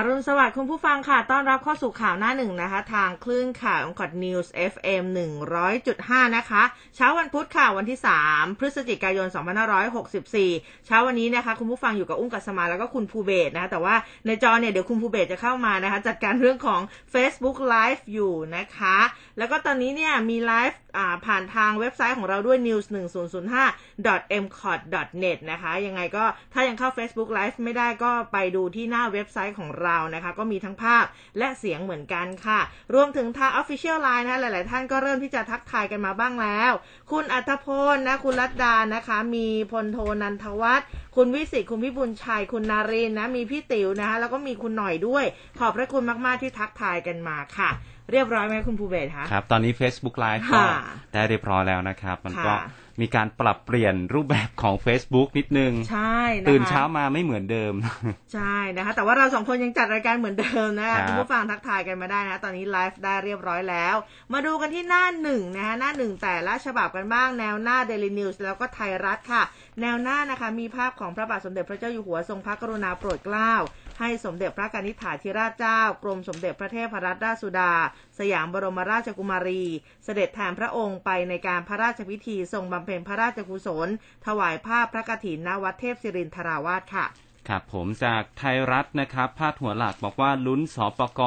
อรุณสวัสดิ์คุณผู้ฟังค่ะ ต้อนรับเข้าสู่ข่าวหน้าหนึ่งนะคะ ทางคลื่นข่าวองกอดนิวส์ FM 100.5 นะคะ เช้าวันพุธค่ะ วันที่ 3 พฤศจิกายน 2564 เช้าวันนี้นะคะ คุณผู้ฟังอยู่กับอุ้มกัสมาแล้วก็คุณภูเบศนะคะแต่ว่าในจอเนี่ย เดี๋ยวคุณภูเบศจะเข้ามานะคะ จัดการเรื่องของ Facebook Live อยู่นะคะ แล้วก็ตอนนี้เนี่ยมีไลฟ์ ผ่านทางเว็บไซต์ของเราด้วย news 1005 mcot net นะคะ ยังไงก็ถ้ายังเข้า Facebook Live ไม่ได้ก็ไปดูที่หน้าเว็บไซต์ของเรานะคะ ก็มีทั้งภาพและเสียงเหมือนกันค่ะ รวมถึงทาง Official Line นะคะหลาย ๆ ท่านก็เริ่มที่จะทักทายกันมาบ้างแล้ว คุณอัธพลนะ คุณรัตดานะคะ มีพลโทนันทวัฒน์คุณวิสิตคุณพิบุญชัย คุณนารินนะ มีพี่ติ๋วนะคะ แล้วก็มีคุณหน่อยด้วย ขอบพระคุณมาก ๆ ที่ทักทายกันมาค่ะ เรียบร้อยไหมคุณภูเบศคะครับ ตอนนี้ Facebook Live ก็ค่ะได้เรียบร้อยแล้วนะครับ มันก็ค่ะมีการปรับเปลี่ยนรูปแบบของ Facebook นิดนึง ใช่นะคะตื่นเช้ามาไม่เหมือนเดิม ใช่นะคะ แต่ว่าเราสองคนยังจัดรายการเหมือนเดิมนะครัคะบคุณผู้ฟังทักทายกันมาได้นะ ตอนนี้ไลฟ์ได้เรียบร้อยแล้ว มาดูกันที่หน้าหนึ่งนะคะหน้าหนึ่งแต่ละฉบับกันบ้างแนวหน้า Daily News แล้วก็ไทยรัฐค่ะ แนวหน้านะคะมีภาพของพระบาทสมเด็จพระเจ้าอยู่หัวทรงพระกรุณาโปรดเกล้า ให้สมเด็จพระกนิษฐาธิราชเจ้ากรมสมเด็จพระเทพรัตนราชสุดา สยามบรมราชกุมารี เสด็จแทนพระองค์ไปในการพระราชพิธีทรงบำเพ็ญพระราชกุศล ถวายภาพพระกฐินณวัดเทพศิรินทราวาสค่ะครับผมจากไทยรัฐนะครับพาดหัวหลักบอกว่าลุ้นสปก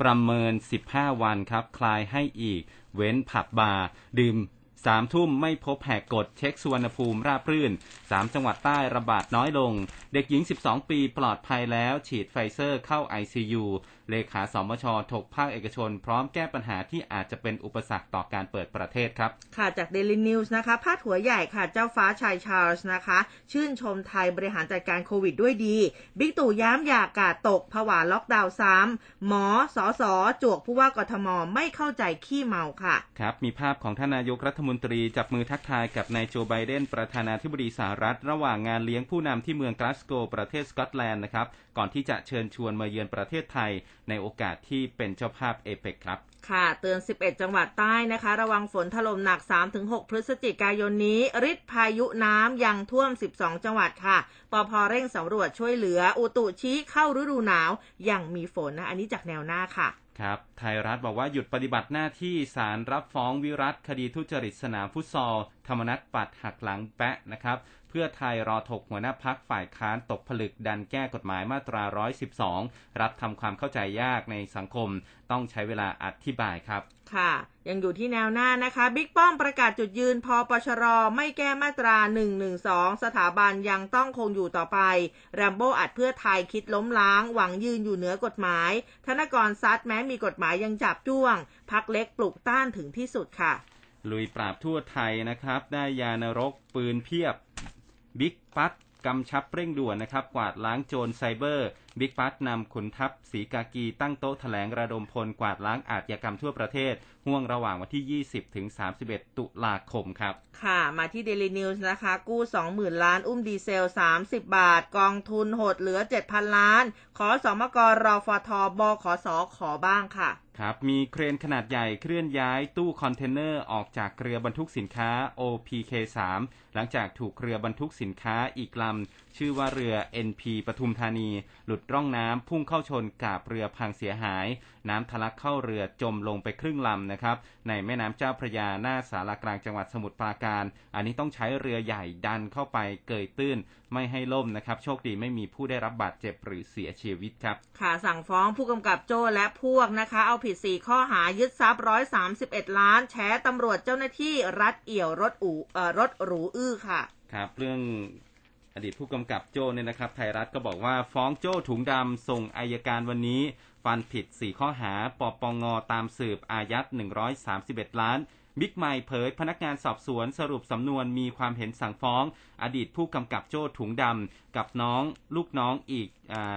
ประเมิน 15 วันครับ คลายให้อีก เว้นผับบาร์ดื่ม สามทุ่มไม่พบแหกกฎเช็คสุวรรณภูมิราบรื่นสามจังหวัดใต้ระบาดน้อยลง เด็กหญิง 12 ปีปลอดภัยแล้ว ฉีดไฟเซอร์เข้า ICU เลขาสมชถกภาคเอกชน พร้อมแก้ปัญหาที่อาจจะเป็นอุปสรรคต่อการเปิดประเทศครับ ค่ะจาก Daily News นะคะพาดหัวใหญ่ค่ะ เจ้าฟ้าชายชาร์ลส์นะคะ ชื่นชมไทยบริหารจัดการโควิดด้วยดี บิ๊กตู่ย้ำอย่ากาดตกผวาล็อกดาวน์ซ้ำหมอสอสอจวกผู้ว่ากทมไม่เข้าใจขี้เมาค่ะ ครับ มีภาพของท่านนายกรัฐมนตรีจับมือทักทายกับนายโจไบเดนประธานาธิบดีสหรัฐ ระหว่างงานเลี้ยงผู้นำที่เมืองกลาสโกว์ประเทศสกอตแลนด์นะครับก่อนที่จะเชิญชวนมาเยือนประเทศไทย ในโอกาสที่เป็นเจ้าภาพเอเปกครับ ค่ะ เตือน 11 จังหวัดใต้นะคะ ระวังฝนถล่มหนัก 3-6 พฤศจิกายนนี้ฤทธิ์พายุน้ำยังท่วม 12 จังหวัดค่ะปพเร่งสำรวจช่วยเหลือ อุตุชี้เข้าฤดูหนาวยังมีฝนนะ อันนี้จากแนวหน้าค่ะครับ ไทยรัฐบอกว่าหยุดปฏิบัติหน้าที่ศาลรับฟ้องวิรัตคดีทุจริตสนามฟุตซอล ธรรมนัตปัดหักหลังแปะนะครับ เพื่อไทยรอถกหัวหน้าพักฝ่ายค้านตกผลึกดันแก้กฎหมายมาตรา 112 รับทำความเข้าใจยากในสังคม ต้องใช้เวลาอธิบายครับค่ะ ยังอยู่ที่แนวหน้านะคะบิ๊กป้อมประกาศจุดยืนพอปชร ไม่แก้มาตรา 112 สถาบันยังต้องคงอยู่ต่อไป แรมโบ้อัดเพื่อไทยคิดล้มล้าง หวังยืนอยู่เหนือกฎหมาย ธนกรซัดแม้มีกฎหมายยังจับจ้วง พักเล็กปลุกต้านถึงที่สุดค่ะ ลุยปราบทั่วไทยนะครับ ได้ยานรกปืนเพียบ บิ๊กปัดกำชับเร่งด่วนนะครับ กวาดล้างโจรไซเบอร์บิ๊กปัดนำขุนทัพสีกากีตั้งโต๊ะแถลงระดมพลกวาดล้างอาชญากรรมทั่วประเทศห่วงระหว่างวันที่ 20 ถึง 31 ตุลาคมครับ ค่ะ มาที่ Daily News นะคะ กู้ 20,000 ล้าน อุ้มดีเซล 30 บาท กองทุนหดเหลือ 7,000 ล้าน ขอสมกรฟทบขอสอขอบ้างค่ะครับมีเครนขนาดใหญ่เคลื่อนย้ายตู้คอนเทนเนอร์ออกจากเรือบรรทุกสินค้า OPK3 หลังจากถูกเรือบรรทุกสินค้าอีกลำชื่อว่าเรือ NP ปทุมธานี หลุดร่องน้ำพุ่งเข้าชนกาบเรือพังเสียหาย น้ำทะลักเข้าเรือจมลงไปครึ่งลำนะครับในแม่น้ำเจ้าพระยาหน้าสารากลางจังหวัดสมุทรปราการ อันนี้ต้องใช้เรือใหญ่ดันเข้าไปเกยตื้น ไม่ให้ล่มนะครับ โชคดีไม่มีผู้ได้รับบาดเจ็บหรือเสียชีวิตครับ ค่ะสั่งฟ้องผู้กำกับโจ้และพวกนะคะ เอาผิด 4 ข้อหายึดทรัพย์131ล้าน แฉตำรวจเจ้าหน้าที่รัดเอี่ยวรถอูเอ่อรถหรูอื้อค่ะครับเรื่องอดีตผู้กำกับโจ้เนี่ยนะครับ ไทยรัฐก็บอกว่าฟ้องโจ้ถุงดำส่งอายการวันนี้ ฟันผิด 4 ข้อหา ปปงตามสืบอายัด 131 ล้าน บิ๊กไมค์เผยพนักงานสอบสวนสรุปสำนวนมีความเห็นสั่งฟ้อง อดีตผู้กำกับโจ้ถุงดำกับน้องลูกน้องอีกอา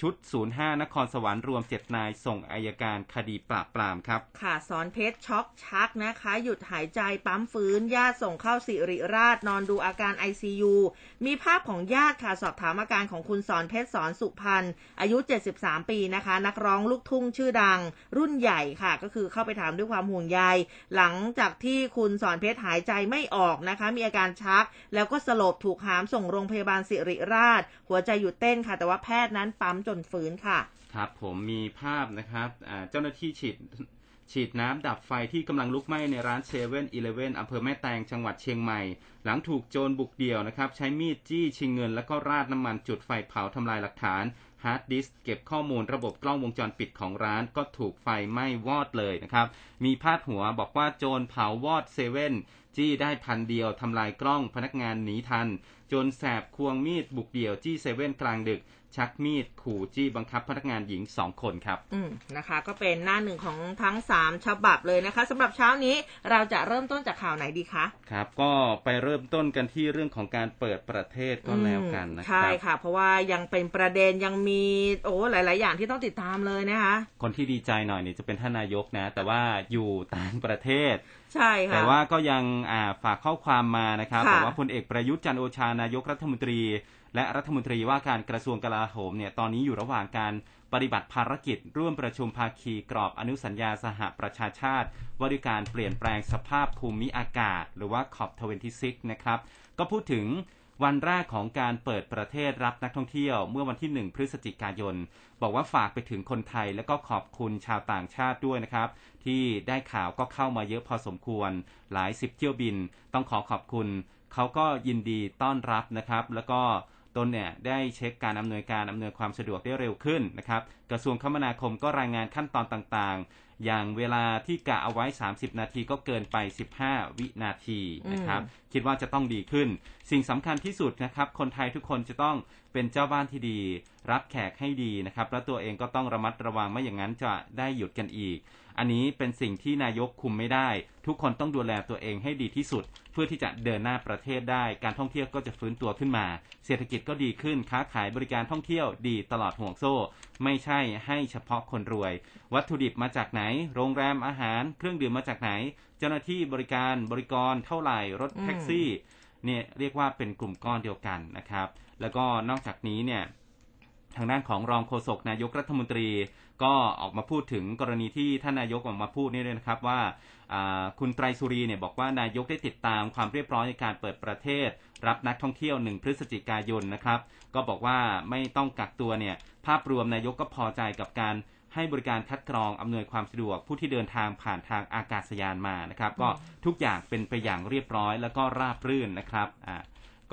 ชุด 05 นครสวรรค์รวม 7 นาย ส่งอายการคดีปราบปรามครับ ค่ะสอนเพชรช็อกชักนะคะ หยุดหายใจปั๊มฟื้น ญาติส่งเข้าสิริราชนอนดูอาการ ICU มีภาพของญาติค่ะ สอบถามอาการของคุณสอนเพชรสอนสุพรรณอายุ 73 ปีนะคะ นักร้องลูกทุ่งชื่อดัง รุ่นใหญ่ค่ะ ก็คือเข้าไปถามด้วยความห่วงใย หลังจากที่คุณสอนเพชรหายใจไม่ออกนะคะ มีอาการชัก แล้วก็สลบถูกหามส่งโรงพยาบาลสิริราช หัวใจหยุดเต้นค่ะ แต่ว่าแพทย์นั้นปั๊มจนฟื้นค่ะ ครับผมมีภาพนะครับเจ้าหน้าที่ฉีดฉีดน้ำดับไฟที่กำลังลุกไหม้ในร้านเซเว่นอีเลฟเว่นอำเภอแม่แตงจังหวัดเชียงใหม่ หลังถูกโจรบุกเดี่ยวนะครับ ใช้มีดจี้ชิงเงิน แล้วก็ราดน้ำมันจุดไฟเผาทำลายหลักฐานฮาร์ดดิสก์เก็บข้อมูลระบบกล้องวงจรปิดของร้านก็ถูกไฟไหม้วอดเลยนะครับ มีพาดหัวบอกว่าโจรเผาวอดเซเว่นจี้ได้พันเดียวทำลายกล้องพนักงานหนีทัน โจรแสบควงมีดบุกเดี่ยวจี้เซเว่นกลางดึก ชักมีดขู่จี้บังคับพนักงานหญิงสองคนครับ อืมนะคะ ก็เป็นหน้าหนึ่งของทั้ง3ฉบับเลยนะคะสำหรับเช้านี้เราจะเริ่มต้นจากข่าวไหนดีคะครับ ก็ไปเริ่มต้นกันที่เรื่องของการเปิดประเทศก็แล้วกันนะครับ ใช่ค่ะ เพราะว่ายังเป็นประเด็นยังมีโอ้หลาย ๆ อย่างที่ต้องติดตามเลยนะคะ คนที่ดีใจหน่อยเนี่ยจะเป็นท่านนายกนะ แต่ว่าอยู่ต่างประเทศ ใช่ค่ะแต่ว่าก็ยังอ่าฝากข้อความมานะครับค่ะบอกว่าพลเอกประยุทธ์จันทร์โอชานายกรัฐมนตรี และรัฐมนตรีว่าการกระทรวงกลาโหมเนี่ยตอนนี้อยู่ระหว่างการปฏิบัติภารกิจ ร่วมประชุมภาคีกรอบอนุสัญญาสหประชาชาติ ว่าด้วยการเปลี่ยนแปลงสภาพภูมิอากาศ หรือว่า COP26 นะครับ ก็พูดถึง วันแรกของการเปิดประเทศรับนักท่องเที่ยวเมื่อวันที่ 1 พฤศจิกายน บอกว่าฝากไปถึงคนไทยและก็ขอบคุณชาวต่างชาติด้วยนะครับ ที่ได้ข่าวก็เข้ามาเยอะพอสมควร หลายสิบเที่ยวบิน ต้องขอขอบคุณ เขาก็ยินดีต้อนรับนะครับ แล้วก็ตนเนี่ยได้เช็คการอำนวยการอำนวยความสะดวกได้เร็วขึ้นนะครับ กระทรวงคมนาคมก็รายงานขั้นตอนต่าง อย่างเวลาที่กะเอาไว้ 30 นาทีก็เกินไป 15 วินาทีนะครับ คิดว่าจะต้องดีขึ้น สิ่งสำคัญที่สุดนะครับ คนไทยทุกคนจะต้องเป็นเจ้าบ้านที่ดี รับแขกให้ดีนะครับ แล้วตัวเองก็ต้องระมัดระวังไม่อย่างนั้นจะได้หยุดกันอีก อันนี้เป็นสิ่งที่นายกคุมไม่ได้ ทุกคนต้องดูแลตัวเองให้ดีที่สุด เพื่อที่จะเดินหน้าประเทศได้ การท่องเที่ยวก็จะฟื้นตัวขึ้นมา เศรษฐกิจก็ดีขึ้น ค้าขายบริการท่องเที่ยวดีตลอดห่วงโซ่ ไม่ใช่ให้เฉพาะคนรวย วัตถุดิบมาจากไหน โรงแรมอาหาร เครื่องดื่มมาจากไหน เจ้าหน้าที่บริการบริกรเท่าไหร่รถแท็กซี่เนี่ยเรียกว่าเป็นกลุ่มก้อนเดียวกันนะครับ แล้วก็นอกจากนี้เนี่ยทางด้านของรองโฆษกนายกรัฐมนตรี ก็ออกมาพูดถึงกรณีที่ท่านนายกออกมาพูดนี่ด้วยนะครับว่าคุณไตรสุรีเนี่ยบอกว่านายกได้ติดตามความเรียบร้อยในการเปิดประเทศ รับนักท่องเที่ยว1พฤศจิกายนนะครับ ก็บอกว่าไม่ต้องกักตัวเนี่ยภาพรวมนายกก็พอใจกับการให้บริการคัดกรองอำนวยความสะดวกผู้ที่เดินทางผ่านทางอากาศยานมานะครับ ก็ทุกอย่างเป็นไปอย่างเรียบร้อยแล้วก็ราบรื่นนะครับอ่า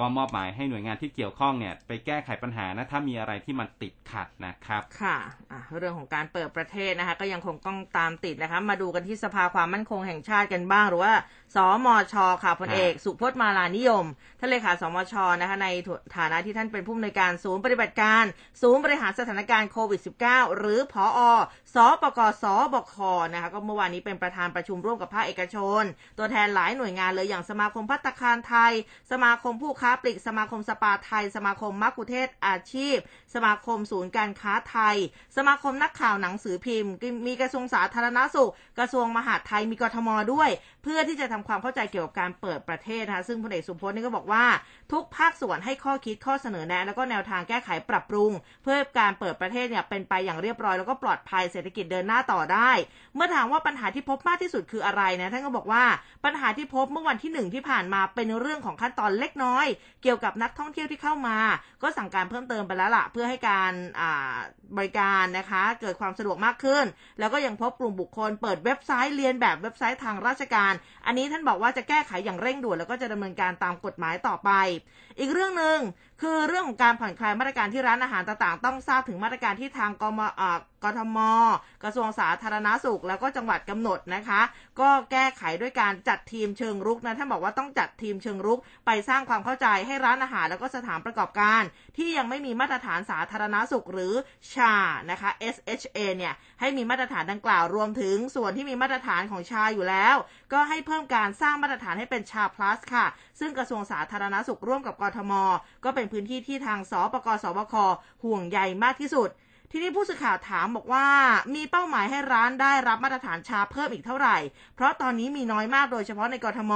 ก็มอบหมายให้หน่วยงานที่เกี่ยวข้องเนี่ยไปแก้ไขปัญหานะถ้ามีอะไรที่มันติดขัดนะครับค่ะอะเรื่องของการเปิดประเทศนะคะ ก็ยังคงต้องตามติดนะคะ มาดูกันที่สภาความมั่นคงแห่งชาติกันบ้าง หรือว่าสมชค่ะพลเอก สุพจน์มาลานิยมท่านเลขาสมชนะคะ ในฐานะที่ท่านเป็นผู้อำนวยการศูนย์ปฏิบัติการ ศูนย์บริหารสถานการณ์โควิด -19 หรือพอสปกสบคนะคะก็เมื่อวานนี้เป็นประธานประชุมร่วมกับภาคเอกชน ตัวแทนหลายหน่วยงานเลยอย่างสมาคมพัตตาคารไทย สมาคมผู้ค้าปลีกสมาคมสปาไทย สมาคมมักคุเทศอาชีพ สมาคมศูนย์การค้าไทย สมาคมนักข่าวหนังสือพิมพ์ มีกระทรวงสาธารณสุข กระทรวงมหาดไทยมีกทมด้วยเพื่อที่จะทำความเข้าใจเกี่ยวกับการเปิดประเทศนะคะซึ่งพลเอกสุพจน์นี่ก็บอกว่า ทุกภาคส่วนให้ข้อคิดข้อเสนอแนะ แล้วก็แนวทางแก้ไขปรับปรุง เพื่อการเปิดประเทศเนี่ยเป็นไปอย่างเรียบร้อยแล้วก็ปลอดภัยเศรษฐกิจเดินหน้าต่อได้ เมื่อถามว่าปัญหาที่พบมากที่สุดคืออะไรนะท่านก็บอกว่าปัญหาที่พบเมื่อวันที่หนึ่งที่ผ่านมาเป็นเรื่องของขั้นตอนเล็กน้อย เกี่ยวกับนักท่องเที่ยวที่เข้ามา ก็สั่งการเพิ่มเติมไปแล้วล่ะ เพื่อให้การบริการนะคะ เกิดความสะดวกมากขึ้น แล้วก็ยังพบกลุ่มบุคคลเปิดเว็บไซต์เรียนแบบเว็บไซต์ทางราชการอันนี้ท่านบอกว่าจะแก้ไขอย่างเร่งด่วนแล้วก็จะดำเนินการตามกฎหมายต่อไป อีกเรื่องหนึ่งคือเรื่องของการผ่อนคลายมาตรการที่ร้านอาหารต่างๆ ต้องทราบถึงมาตรการที่ทางกมอ่า กทม กระทรวงสาธารณาสุข แล้วก็จังหวัดกำหนดนะคะ ก็แก้ไขด้วยการจัดทีมเชิงรุกนะท่านบอกว่าต้องจัดทีมเชิงรุก ไปสร้างความเข้าใจให้ร้านอาหาร แล้วก็สถานประกอบการ ที่ยังไม่มีมาตรฐานสาธารณาสุขหรือชานะคะ SHA เนี่ยให้มีมาตรฐานดังกล่าวรวมถึงส่วนที่มีมาตรฐานของชาอยู่แล้ว ก็ให้เพิ่มการสร้างมาตรฐานให้เป็นชา plus ค่ะ ซึ่งกระทรวงสาธารณาสุขร่วมกับกทม ก็เป็นพื้นที่ที่ทางสปกสบคห่วงใยมากที่สุด ทีนี้ผู้สื่อข่าวถามบอกว่า มีเป้าหมายให้ร้านได้รับมาตรฐานชาเพิ่มอีกเท่าไหร่ เพราะตอนนี้มีน้อยมากโดยเฉพาะในกรทม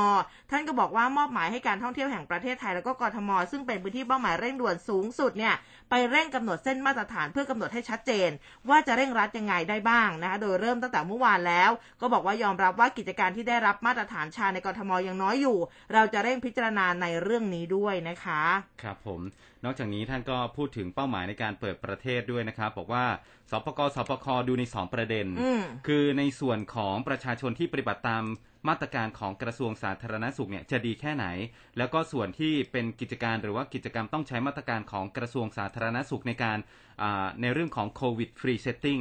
ท่านก็บอกว่ามอบหมายให้การท่องเที่ยวแห่งประเทศไทยแล้วก็กรทม ซึ่งเป็นพื้นที่เป้าหมายเร่งด่วนสูงสุดเนี่ย ไปเร่งกำหนดเส้นมาตรฐานเพื่อกำหนดให้ชัดเจน ว่าจะเร่งรัดยังไงได้บ้างนะคะโดยเริ่มตั้งแต่เมื่อวานแล้ว ก็บอกว่ายอมรับว่ากิจการที่ได้รับมาตรฐานชาในกรทมยังน้อยอยู่ เราจะเร่งพิจารณาในเรื่องนี้ด้วยนะคะ ครับผมนอกจากนี้ท่านก็พูดถึงเป้าหมายในการเปิดประเทศด้วยนะครับ บอกว่าสปกสปคดูใน 2 ประเด็นอืมคือในส่วนของประชาชนที่ปฏิบัติตาม มาตรการของกระทรวงสาธารณสุขเนี่ยจะดีแค่ไหน แล้วก็ส่วนที่เป็นกิจการหรือว่ากิจกรรมต้องใช้มาตรการของกระทรวงสาธารณสุขในการในเรื่องของ COVID Free Setting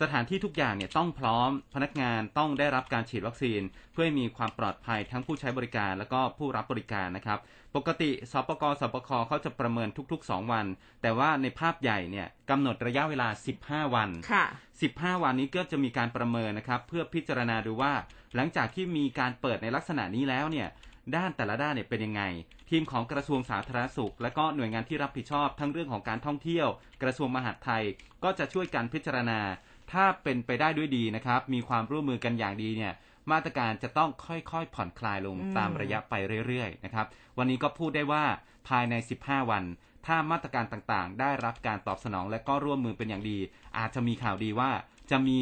สถานที่ทุกอย่างเนี่ยต้องพร้อมพนักงานต้องได้รับการฉีดวัคซีน เพื่อให้มีความปลอดภัยทั้งผู้ใช้บริการ แล้วก็ผู้รับบริการนะครับ ปกติศปก ศบคเขาจะประเมินทุก ๆ 2 วัน แต่ว่าในภาพใหญ่เนี่ยกำหนดระยะเวลา 15 วันค่ะ15 วันนี้ก็จะมีการประเมินนะครับ เพื่อพิจารณาดูว่า หลังจากที่มีการเปิดในลักษณะนี้แล้วเนี่ยด้านแต่ละด้านเนี่ยเป็นยังไง ทีมของกระทรวงสาธารณสุข และก็หน่วยงานที่รับผิดชอบทั้งเรื่องของการท่องเที่ยว กระทรวงมหาดไทยก็จะช่วยกันพิจารณา ถ้าเป็นไปได้ด้วยดีนะครับ มีความร่วมมือกันอย่างดีเนี่ย มาตรการจะต้องค่อยๆ ผ่อนคลายลงอืมตามระยะไปเรื่อยๆ นะครับ วันนี้ก็พูดได้ว่าภายใน 15 วัน ถ้ามาตรการต่างๆ ได้รับการตอบสนองและก็ร่วมมือเป็นอย่างดี อาจจะมีข่าวดีว่าจะมี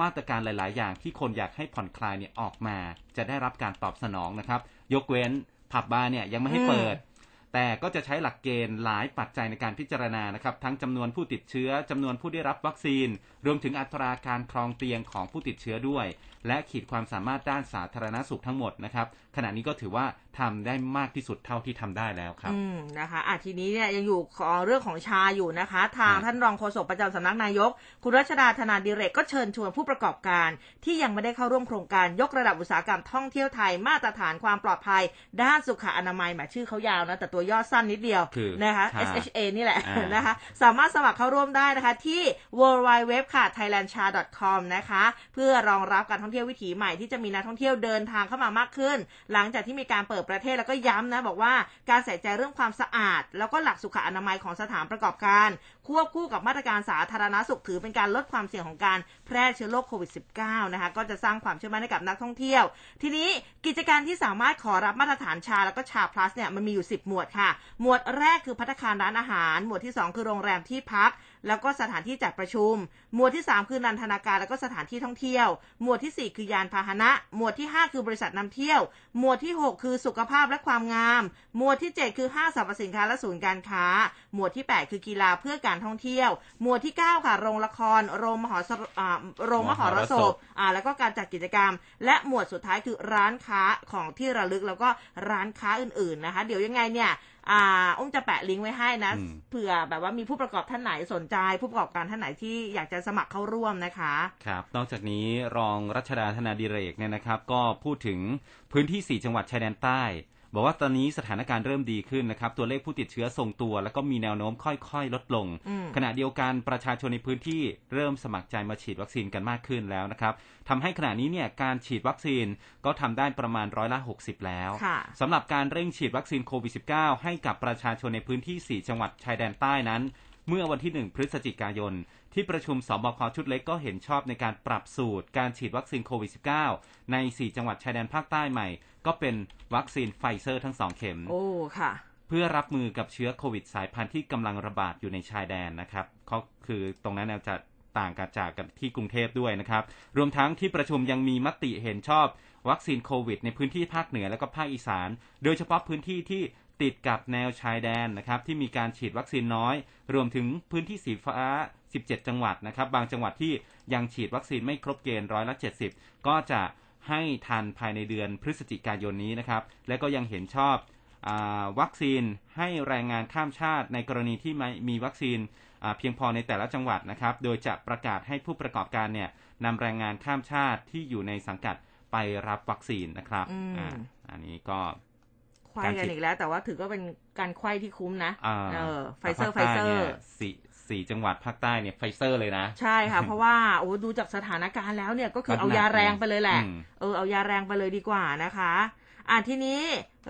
มาตรการหลาย ๆ อย่างที่คนอยากให้ผ่อนคลายเนี่ยออกมา จะได้รับการตอบสนองนะครับ ยกเว้นผับบาร์เนี่ยยังไม่ให้เปิด แต่ก็จะใช้หลักเกณฑ์หลายปัจจัยในการพิจารณานะครับ ทั้งจำนวนผู้ติดเชื้อจำนวนผู้ได้รับวัคซีน รวมถึงอัตราการครองเตียงของผู้ติดเชื้อด้วย และขีดความสามารถด้านสาธารณสุขทั้งหมดนะครับ ขณะนี้ก็ถือว่าทำได้มากที่สุดเท่าที่ทำได้แล้วครับ อืมนะคะอะทีนี้เนี่ยยังอยู่ของเรื่องของชาอยู่นะคะ ทางครับท่านรองโฆษกประจำสำนักนายก คุณรัชดาธนาดิเรกก็เชิญชวนผู้ประกอบการ ที่ยังไม่ได้เข้าร่วมโครงการยกระดับอุตสาหกรรมท่องเที่ยวไทยมาตรฐานความปลอดภัย ด้านสุขอนามัยแหมชื่อเขายาวนะแต่ตัวย่อสั้นนิดเดียวคือนะคะค่ะ SHA นี่แหละอ่านนะคะสามารถสมัครเข้าร่วมได้นะคะที่ w w w ค่ะ thailandcha.com นะคะ เพื่อรองรับการท่องเที่ยววิถีใหม่ที่จะมีนักท่องเที่ยวเดินทางเข้ามามากขึ้น หลังจากที่มีการเปิดประเทศแล้วก็ย้ำนะบอกว่าการใส่ใจเรื่องความสะอาด แล้วก็หลักสุขอนามัยของสถานประกอบการควบคู่กับมาตรการสาธารณสุขถือเป็นการลดความเสี่ยงของการแพร่เชื้อโรคโควิด -19 นะคะ ก็จะสร้างความเชื่อมั่นให้กับนักท่องเที่ยว ทีนี้กิจการที่สามารถขอรับมาตรฐานชาแล้วก็ชา plus เนี่ยมันมีอยู่ 10 หมวดค่ะ หมวดแรกคือพัตตาคารร้านอาหาร หมวดที่ 2 คือโรงแรมที่พัก แล้วก็สถานที่จัดประชุม หมวดที่ 3 คือนันทนาการแล้วก็สถานที่ท่องเที่ยว หมวดทีสี่4 คือยานพาหนะ หมวดที่ 5 คือบริษัทนำเที่ยว หมวดที่ 6 คือสุขภาพและความงาม หมวดที่ 7 คือห้างสรรพสินค้าและศูนย์การค้า หมวดที่ 8 คือกีฬาเพื่อการท่องเที่ยว หมวดที่ 9 ค่ะ โรงละคร โรงมหรสพอ่าโรงมหรสพอ่าแล้วก็การจัดกิจกรรม และหมวดสุดท้ายคือร้านค้าของที่ระลึกแล้วก็ร้านค้าอื่นๆนะคะ เดี๋ยวยังไงเนี่ยอ่าอุ้มจะแปะลิงก์ไว้ให้นะอืมเผื่อแบบว่ามีผู้ประกอบท่านไหนสนใจ ผู้ประกอบการท่านไหนที่อยากจะสมัครเข้าร่วมนะคะครับนอกจากนี้รองรัชดาธนาดิเรกเนี่ยนะครับ ก็พูดถึงพื้นที่ 4 จังหวัดชายแดนใต้ บอกว่าตอนนี้สถานการณ์เริ่มดีขึ้นนะครับ ตัวเลขผู้ติดเชื้อทรงตัว แล้วก็มีแนวโน้มค่อยๆ ลดลงอืมขณะเดียวกันประชาชนในพื้นที่เริ่มสมัครใจมาฉีดวัคซีนกันมากขึ้นแล้วนะครับทำให้ขณะนี้เนี่ยการฉีดวัคซีนก็ทำได้ประมาณร้อยละ 60 แล้วค่ะสำหรับการเร่งฉีดวัคซีนโควิด -19 ให้กับประชาชนในพื้นที่ 4 จังหวัดชายแดนใต้นั้น เมื่อวันที่ 1 พฤศจิกายน ที่ประชุมศบคชุดเล็กก็เห็นชอบในการปรับสูตร การฉีดวัคซีนโควิด -19 ใน 4 จังหวัดชายแดนภาคใต้ใหม่ ก็เป็นวัคซีนไฟเซอร์ทั้ง2เข็ม โอ้ ค่ะ เพื่อรับมือกับเชื้อโควิดสายพันธุ์ที่กำลังระบาดอยู่ในชายแดนนะครับเขาคือตรงนั้นเนี่ยจะต่างกันจากกับที่กรุงเทพด้วยนะครับ รวมทั้งที่ประชุมยังมีมติเห็นชอบ วัคซีนโควิดในพื้นที่ภาคเหนือและก็ภาคอีสาน โดยเฉพาะพื้นที่ที่ ติดกับแนวชายแดนนะครับที่มีการฉีดวัคซีนน้อย รวมถึงพื้นที่สีฟ้า 17 จังหวัดนะครับ บางจังหวัดที่ยังฉีดวัคซีนไม่ครบเกณฑ์ร้อยละ70 ก็จะให้ทันภายในเดือนพฤศจิกายนนี้นะครับ และก็ยังเห็นชอบอาวัคซีนให้แรงงานข้ามชาติในกรณีที่ไม่มีวัคซีนอ่าเพียงพอในแต่ละจังหวัดนะครับ โดยจะประกาศให้ผู้ประกอบการเนี่ยนำแรงงานข้ามชาติที่อยู่ในสังกัดไปรับวัคซีนนะครับอืมอ่าอันนี้ก็ ควายกันอีกแล้ว แต่ว่าถือก็เป็นการควายที่คุ้มนะอ่าเออไฟเซอร์ไฟภาคเซใต้อนี่ร์ยสี่สี่จังหวัดภาคใต้เนี่ยไฟเซอร์เลยนะ ใช่ค่ะ เพราะว่าโอ้ดูจากสถานการณ์แล้วเนี่ยก็คือก็หนักเอายาแรงไปเลยแหละอืมเออเอายาแรงไปเลยดีกว่านะคะ อะทีนี้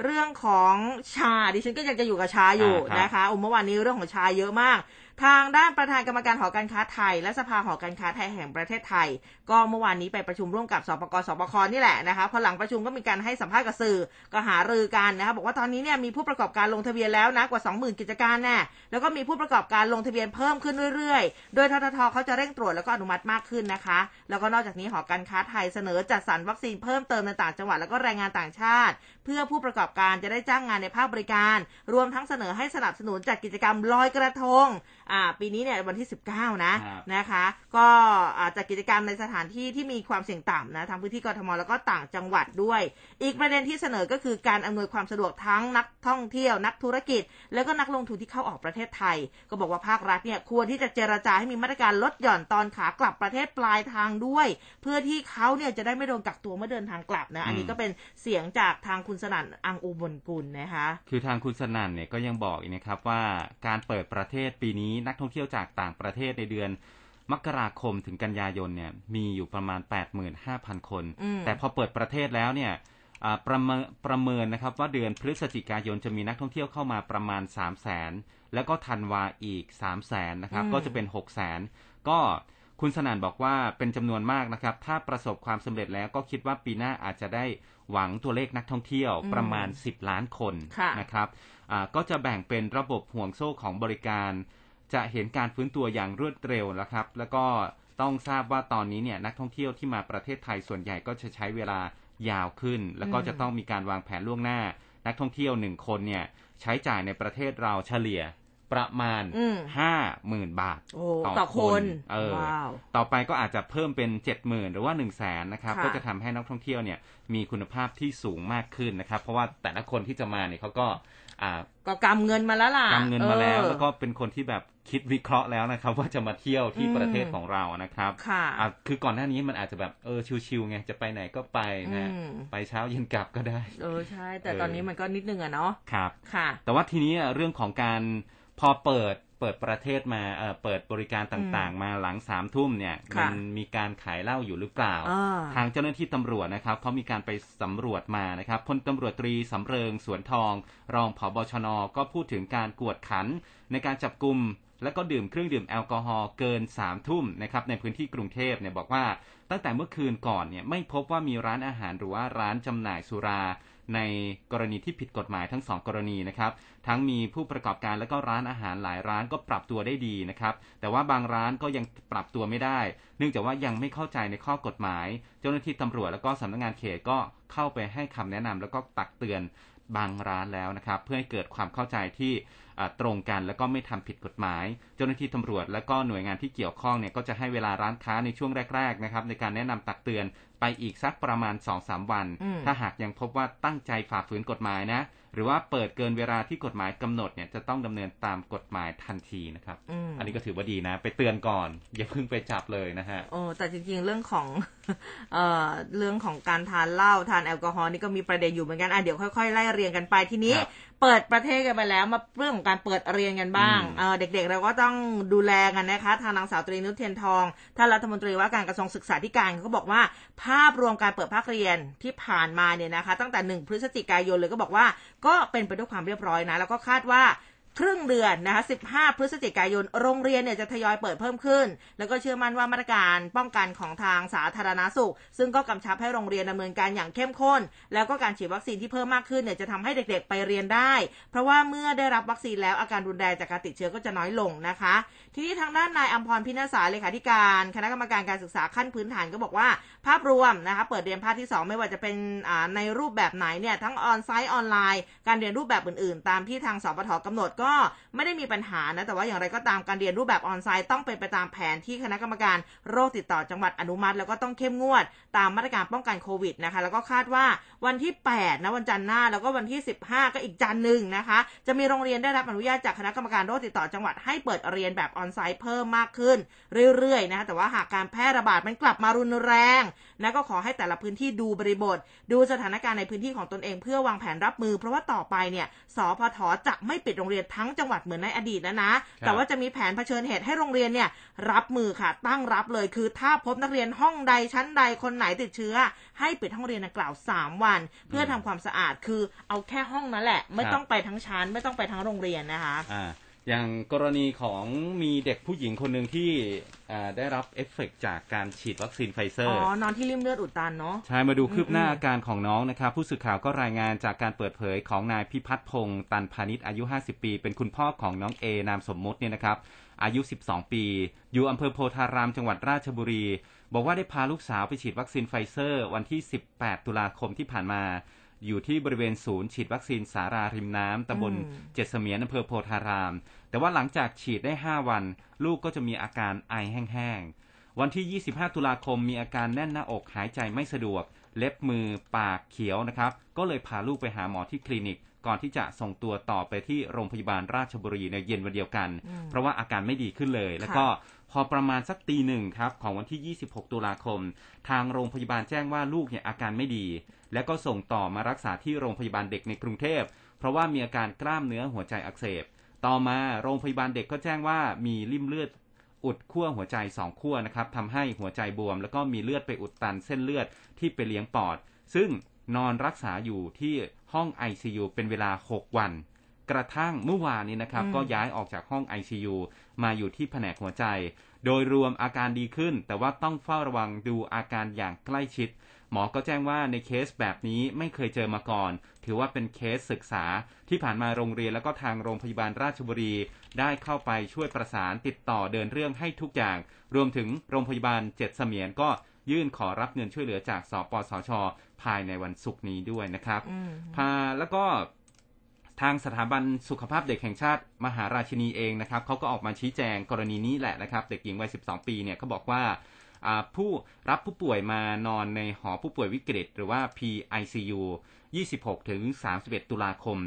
เรื่องของชาดิฉันก็ยังจะอยู่กับชาอยู่อ่าครับนะคะอุเมื่อวานนี้เรื่องของชาเยอะมาก ทางด้านประธานกรรมการหอการค้าไทย และสภาหอการค้าไทยแห่งประเทศไทย ก็เมื่อวานนี้ไปประชุมร่วมกับสปกสปคนี่แหละนะคะพอหลังประชุมก็มีการให้สัมภาษณ์กับสื่อก็หารือกันนะคะบอกว่าตอนนี้เนี่ยมีผู้ประกอบการลงทะเบียนแล้วนะกว่า 20,000 กิจการแน่แล้วก็มีผู้ประกอบการลงทะเบียนเพิ่มขึ้นเรื่อยๆ โดยทททเขาจะเร่งตรวจแล้วก็อนุมัติมากขึ้นนะคะ แล้วก็นอกจากนี้หอการค้าไทยเสนอจัดสรรวัคซีนเพิ่มเติมในต่างจังหวัดแล้วก็แรงงานต่างชาติเพื่อผู้ประกอบการจะได้จ้างงานในภาคบริการ รวมทั้งเสนอให้สนับสนุนจัดกิจกรรมลอยกระทง อ่าปีนี้เนี่ยวันที่ 19 นะครับนะคะ ก็อ่าจัดกิจกรรมในสถานที่ที่มีความเสี่ยงต่ำนะทั้งพื้นที่กทมแล้วก็ต่างจังหวัดด้วย อีกประเด็นที่เสนอก็คือการอำนวยความสะดวกทั้งนักท่องเที่ยว นักธุรกิจ แล้วก็นักลงทุนที่เข้าออกประเทศไทย ก็บอกว่าภาครัฐเนี่ยควรที่จะเจรจาให้มีมาตรการลดหย่อนตอนขากลับประเทศปลายทางด้วย เพื่อที่เขาเนี่ยจะได้ไม่โดนกักตัวเมื่อเดินทางกลับนะอันนี้ก็เป็นเสียงจากทางคุณสนั่นอังอุบลกุลนะคะ คือทางคุณสนั่นเนี่ยก็ยังบอกอีกนะครับว่าการเปิดประเทศปีนี้นักท่องเที่ยวจากต่างประเทศในเดือนมกราคมถึงกันยายนเนี่ยมีอยู่ประมาณ 85,000 คนอืมแต่พอเปิดประเทศแล้วเนี่ยอ่าประเมินประเมินนะครับว่าเดือนพฤศจิกายนจะมีนักท่องเที่ยวเข้ามาประมาณ 3 0 0 0 0 0แล้วก็ธันวาอีก 3 0 0 0 0 0นะครับอืมก็จะเป็น 6 0 0 0 0 0ก็คุณสนั่นบอกว่าเป็นจำนวนมากนะครับ ถ้าประสบความสำเร็จแล้วก็คิดว่าปีหน้าอาจจะได้หวังตัวเลขนักท่องเที่ยวประมาณ 10 ล้านคนค่ะนะครับอ่าก็จะแบ่งเป็นระบบห่วงโซ่ของบริการ จะเห็นการฟื้นตัวอย่างรวดเร็วนะครับ แล้วก็ต้องทราบว่าตอนนี้เนี่ยนักท่องเที่ยวที่มาประเทศไทยส่วนใหญ่ก็จะใช้เวลายาวขึ้น แล้วก็จะต้องมีการวางแผนล่วงหน้า นักท่องเที่ยวหนึ่งคนเนี่ยใช้จ่ายในประเทศเราเฉลี่ย ประมาณอืมห้าหมื่นบาทโอ้ต่อต่อคนเออว้าวต่อไปก็อาจจะเพิ่มเป็นเจ็ดหมื่นหรือว่าหนึ่งแสนนะครับค่ะก็จะทำให้นักท่องเที่ยวเนี่ยมีคุณภาพที่สูงมากขึ้นนะครับ เพราะว่าแต่ละคนที่จะมาเนี่ยเขาก็อ่าก็กำเงินมาแล้วล่ะกำเงินมาแล้วเออแล้วก็เป็นคนที่แบบคิดวิเคราะห์แล้วนะครับ ว่าจะมาเที่ยวที่อืมประเทศของเรานะครับค่ะอะคือก่อนหน้านี้มันอาจจะแบบเออชิวๆไงจะไปไหนก็ไปนะอืมไปเช้าเย็นกลับก็ได้ เออใช่ แต่เออตอนนี้มันก็นิดนึงอะเนาะครับค่ะ แต่ว่าทีนี้อะเรื่องของการ พอเปิดเปิดประเทศมาเออเปิดบริการต่างๆ มาหลังสามทุ่มเนี่ยค่ะมัมีการขายเหล้าอยู่หรือเปล่าอ่า ทางเจ้าหน้าที่ตำรวจนะครับเขามีการไปสำรวจมานะครับพลตำรวจตรีสำเริงสวนทอง รองผบชนก็พูดถึงการกวดขันในการจับกลุ่มและก็ดื่มเครื่องดื่มแอลกอฮอล์เกิน3ามทุ่มนะครับในพื้นที่กรุงเทพเนี่ยบอกว่าตั้งแต่เมื่อคืนก่อนเนี่ยไม่พบว่ามีร้านอาหารหรือว่าร้านจำหน่ายสุรา ในกรณีที่ผิดกฎหมายทั้งสองกรณีนะครับ ทั้งมีผู้ประกอบการและก็ร้านอาหารหลายร้านก็ปรับตัวได้ดีนะครับ แต่ว่าบางร้านก็ยังปรับตัวไม่ได้ เนื่องจากว่ายังไม่เข้าใจในข้อกฎหมาย เจ้าหน้าที่ตำรวจและก็สำนักงานเขตก็เข้าไปให้คำแนะนำแล้วก็ตักเตือนบางร้านแล้วนะครับ เพื่อให้เกิดความเข้าใจที่ ตรงกันแล้วก็ไม่ทำผิดกฎหมาย เจ้าหน้าที่ตำรวจและก็หน่วยงานที่เกี่ยวข้องเนี่ยก็จะให้เวลาร้านค้าในช่วงแรกๆนะครับในการแนะนำตักเตือนไปอีกสักประมาณ 2-3 วันอืมถ้าหากยังพบว่าตั้งใจฝ่าฝืนกฎหมายนะ หรือว่าเปิดเกินเวลาที่กฎหมายกำหนดเนี่ยจะต้องดำเนินตามกฎหมายทันทีนะครับอืมอันนี้ก็ถือว่าดีนะ ไปเตือนก่อน อย่าเพิ่งไปจับเลยนะฮะโอ้แต่จริงๆเรื่องของเอ่อเรื่องของการทานเหล้าทานแอลกอฮอล์นี่ก็มีประเด็นอยู่เหมือนกันอะเดี๋ยวค่อยๆไล่เรียงกันไปทีนี้ครับ เปิดประเทศกันไปแล้ว มาเรื่องของการเปิดเรียนกันบ้างอืมเออเด็กๆเราก็ต้องดูแลกันนะคะทางนางสาวตรีนุชเทียนทองท่านรัฐมนตรีว่าการกระทรวงศึกษาธิการเขาก็บอกว่า ภาพรวมการเปิดภาคเรียนที่ผ่านมาเนี่ยนะคะ ตั้งแต่หนึ่งพฤศจิกายนเลยก็บอกว่า ก็เป็นไปด้วยความเรียบร้อยนะ แล้วก็คาดว่า ครึ่งเดือนนะคะ15 พฤศจิกายน โรงเรียนเนี่ยจะทยอยเปิดเพิ่มขึ้น แล้วก็เชื่อมั่นว่ามาตรการป้องกันของทางสาธารณาสุข ซึ่งก็กำชับให้โรงเรียนดำเนินการอย่างเข้มข้น แล้วก็การฉีดวัคซีนที่เพิ่มมากขึ้นเนี่ยจะทำให้เด็กๆไปเรียนได้ เพราะว่าเมื่อได้รับวัคซีนแล้วอาการรุนแรงจากการติดเชื้อก็จะน้อยลงนะคะ ทีนี้ทางด้านนายอัมพรพินาศาเลขาธิการ คณะกรรมการการศึกษาขั้นพื้นฐานก็บอกว่า ภาพรวมนะคะเปิดเรียนภาคที่ 2 ไม่ว่าจะเป็นในรูปแบบไหนเนี่ยทั้งออนไซต์ออนไลน์ การเรียนรูปแบบอื่นๆ ตามที่ทางสปทกำหนดก็ไม่ได้มีปัญหานะ แต่ว่าอย่างไรก็ตามการเรียนรูปแบบออนไซต์ต้องเป็นไปตามแผนที่คณะกรรมการโรคติดต่อจังหวัดอนุมัติ แล้วก็ต้องเข้มงวด ตามมาตรการป้องกันโควิดนะคะ แล้วก็คาดว่าวันที่ 8 นะวันจันทร์หน้า แล้วก็วันที่ 15 ก็อีกจันทร์หนึ่งนะคะ จะมีโรงเรียนได้รับอนุญาตจากคณะกรรมการโรคติดต่อจังหวัดให้เปิดเรียนแบบออนไซต์เพิ่มมากขึ้น เรื่อยๆนะคะแต่ว่าหากการแพร่ระบาดมันกลับมารุนแรงนะก็ขอให้แต่ละพื้นที่ดูบริบท ดูสถานการณ์ในพื้นที่ของตนเอง เพื่อวางแผนรับมือ เพราะว่าต่อไปเนี่ยสพทจะไม่ปิดโรงเรียนทั้งจังหวัดเหมือนในอดีตนะนะ แต่ว่าจะมีแผนเผชิญเหตุให้โรงเรียนเนี่ยรับมือค่ะตั้งรับเลยคือถ้าพบนักเรียนห้องใดชั้นใดคนไหนติดเชื้อ ให้ปิดห้องเรียนดังกล่าว 3 วัน เพื่อทำความสะอาดคือเอาแค่ห้องนั้นแหละ ไม่ต้องไปทั้งชั้นไม่ต้องไปทั้งโรงเรียนนะคะ อ่าอย่างกรณีของมีเด็กผู้หญิงคนหนึ่งที่อ่าได้รับเอฟเฟกต์จากการฉีดวัคซีนไฟเซอร์ อ๋อนอนที่ลิ่มเลือดอุดตันเนาะ ใช่มาดูคืบหน้าอืมอาการของน้องนะครับ ผู้สื่อข่าวก็รายงานจากการเปิดเผยของนายพิพัฒน์พงศ์ตันพาณิชย์อายุ 50 ปี เป็นคุณพ่อของน้องเอนามสมมุติเนี่ยนะครับ อายุ 12 ปี อยู่อำเภอโพธารามจังหวัดราชบุรี บอกว่าได้พาลูกสาวไปฉีดวัคซีนไฟเซอร์ วันที่ 18 ตุลาคมที่ผ่านมา อยู่ที่บริเวณศูนย์ฉีดวัคซีนศาลาริมน้ำตำบลอืมเจ็ดเสมียนอำเภอโพธาราม แต่ว่าหลังจากฉีดได้ 5 วัน ลูกก็จะมีอาการไอแห้งๆ วันที่ 25 ตุลาคมมีอาการแน่นหน้าอกหายใจไม่สะดวก เล็บมือปากเขียวนะครับ ก็เลยพาลูกไปหาหมอที่คลินิก ก่อนที่จะส่งตัวต่อไปที่โรงพยาบาลราชบุรีในเย็นวันเดียวกันอืมเพราะว่าอาการไม่ดีขึ้นเลย แล้วก็พอประมาณสักตีหนึ่งครับของวันที่ 26 ตุลาคม ทางโรงพยาบาลแจ้งว่าลูกเนี่ยอาการไม่ดี แล้วก็ส่งต่อมารักษาที่โรงพยาบาลเด็กในกรุงเทพ เพราะว่ามีอาการกล้ามเนื้อหัวใจอักเสบ ต่อมาโรงพยาบาลเด็กก็แจ้งว่ามีริ่มเลือดอุดขั้วหัวใจสองขั้วนะครับทำให้หัวใจบวม แล้วก็มีเลือดไปอุดตันเส้นเลือดที่ไปเลี้ยงปอด ซึ่ง นอนรักษาอยู่ที่ห้อง ICU เป็นเวลา 6 วัน กระทั่งเมื่อวานนี้นะครับอืมก็ย้ายออกจากห้อง ICU มาอยู่ที่แผนกหัวใจ โดยรวมอาการดีขึ้น แต่ว่าต้องเฝ้าระวังดูอาการอย่างใกล้ชิด หมอก็แจ้งว่าในเคสแบบนี้ไม่เคยเจอมาก่อน ถือว่าเป็นเคสศึกษาที่ผ่านมาโรงเรียนแล้วก็ทางโรงพยาบาลราชบุรี ได้เข้าไปช่วยประสานติดต่อเดินเรื่องให้ทุกอย่าง รวมถึงโรงพยาบาลเจ็ดเสมียนก็ ยื่นขอรับเงินช่วยเหลือจากสปสช ภายในวันศุกร์นี้ด้วยนะครับอืมพาแล้วก็ทางสถาบันสุขภาพเด็กแห่งชาติมหาราชินีเองนะครับเขาก็ออกมาชี้แจงกรณีนี้แหละนะครับ เด็กหญิงวัย 12 ปีเนี่ยเขาบอกว่าอ่าผู้รับผู้ป่วยมานอนในหอผู้ป่วยวิกฤต หรือว่า PICU 26 ถึง 31 ตุลาคม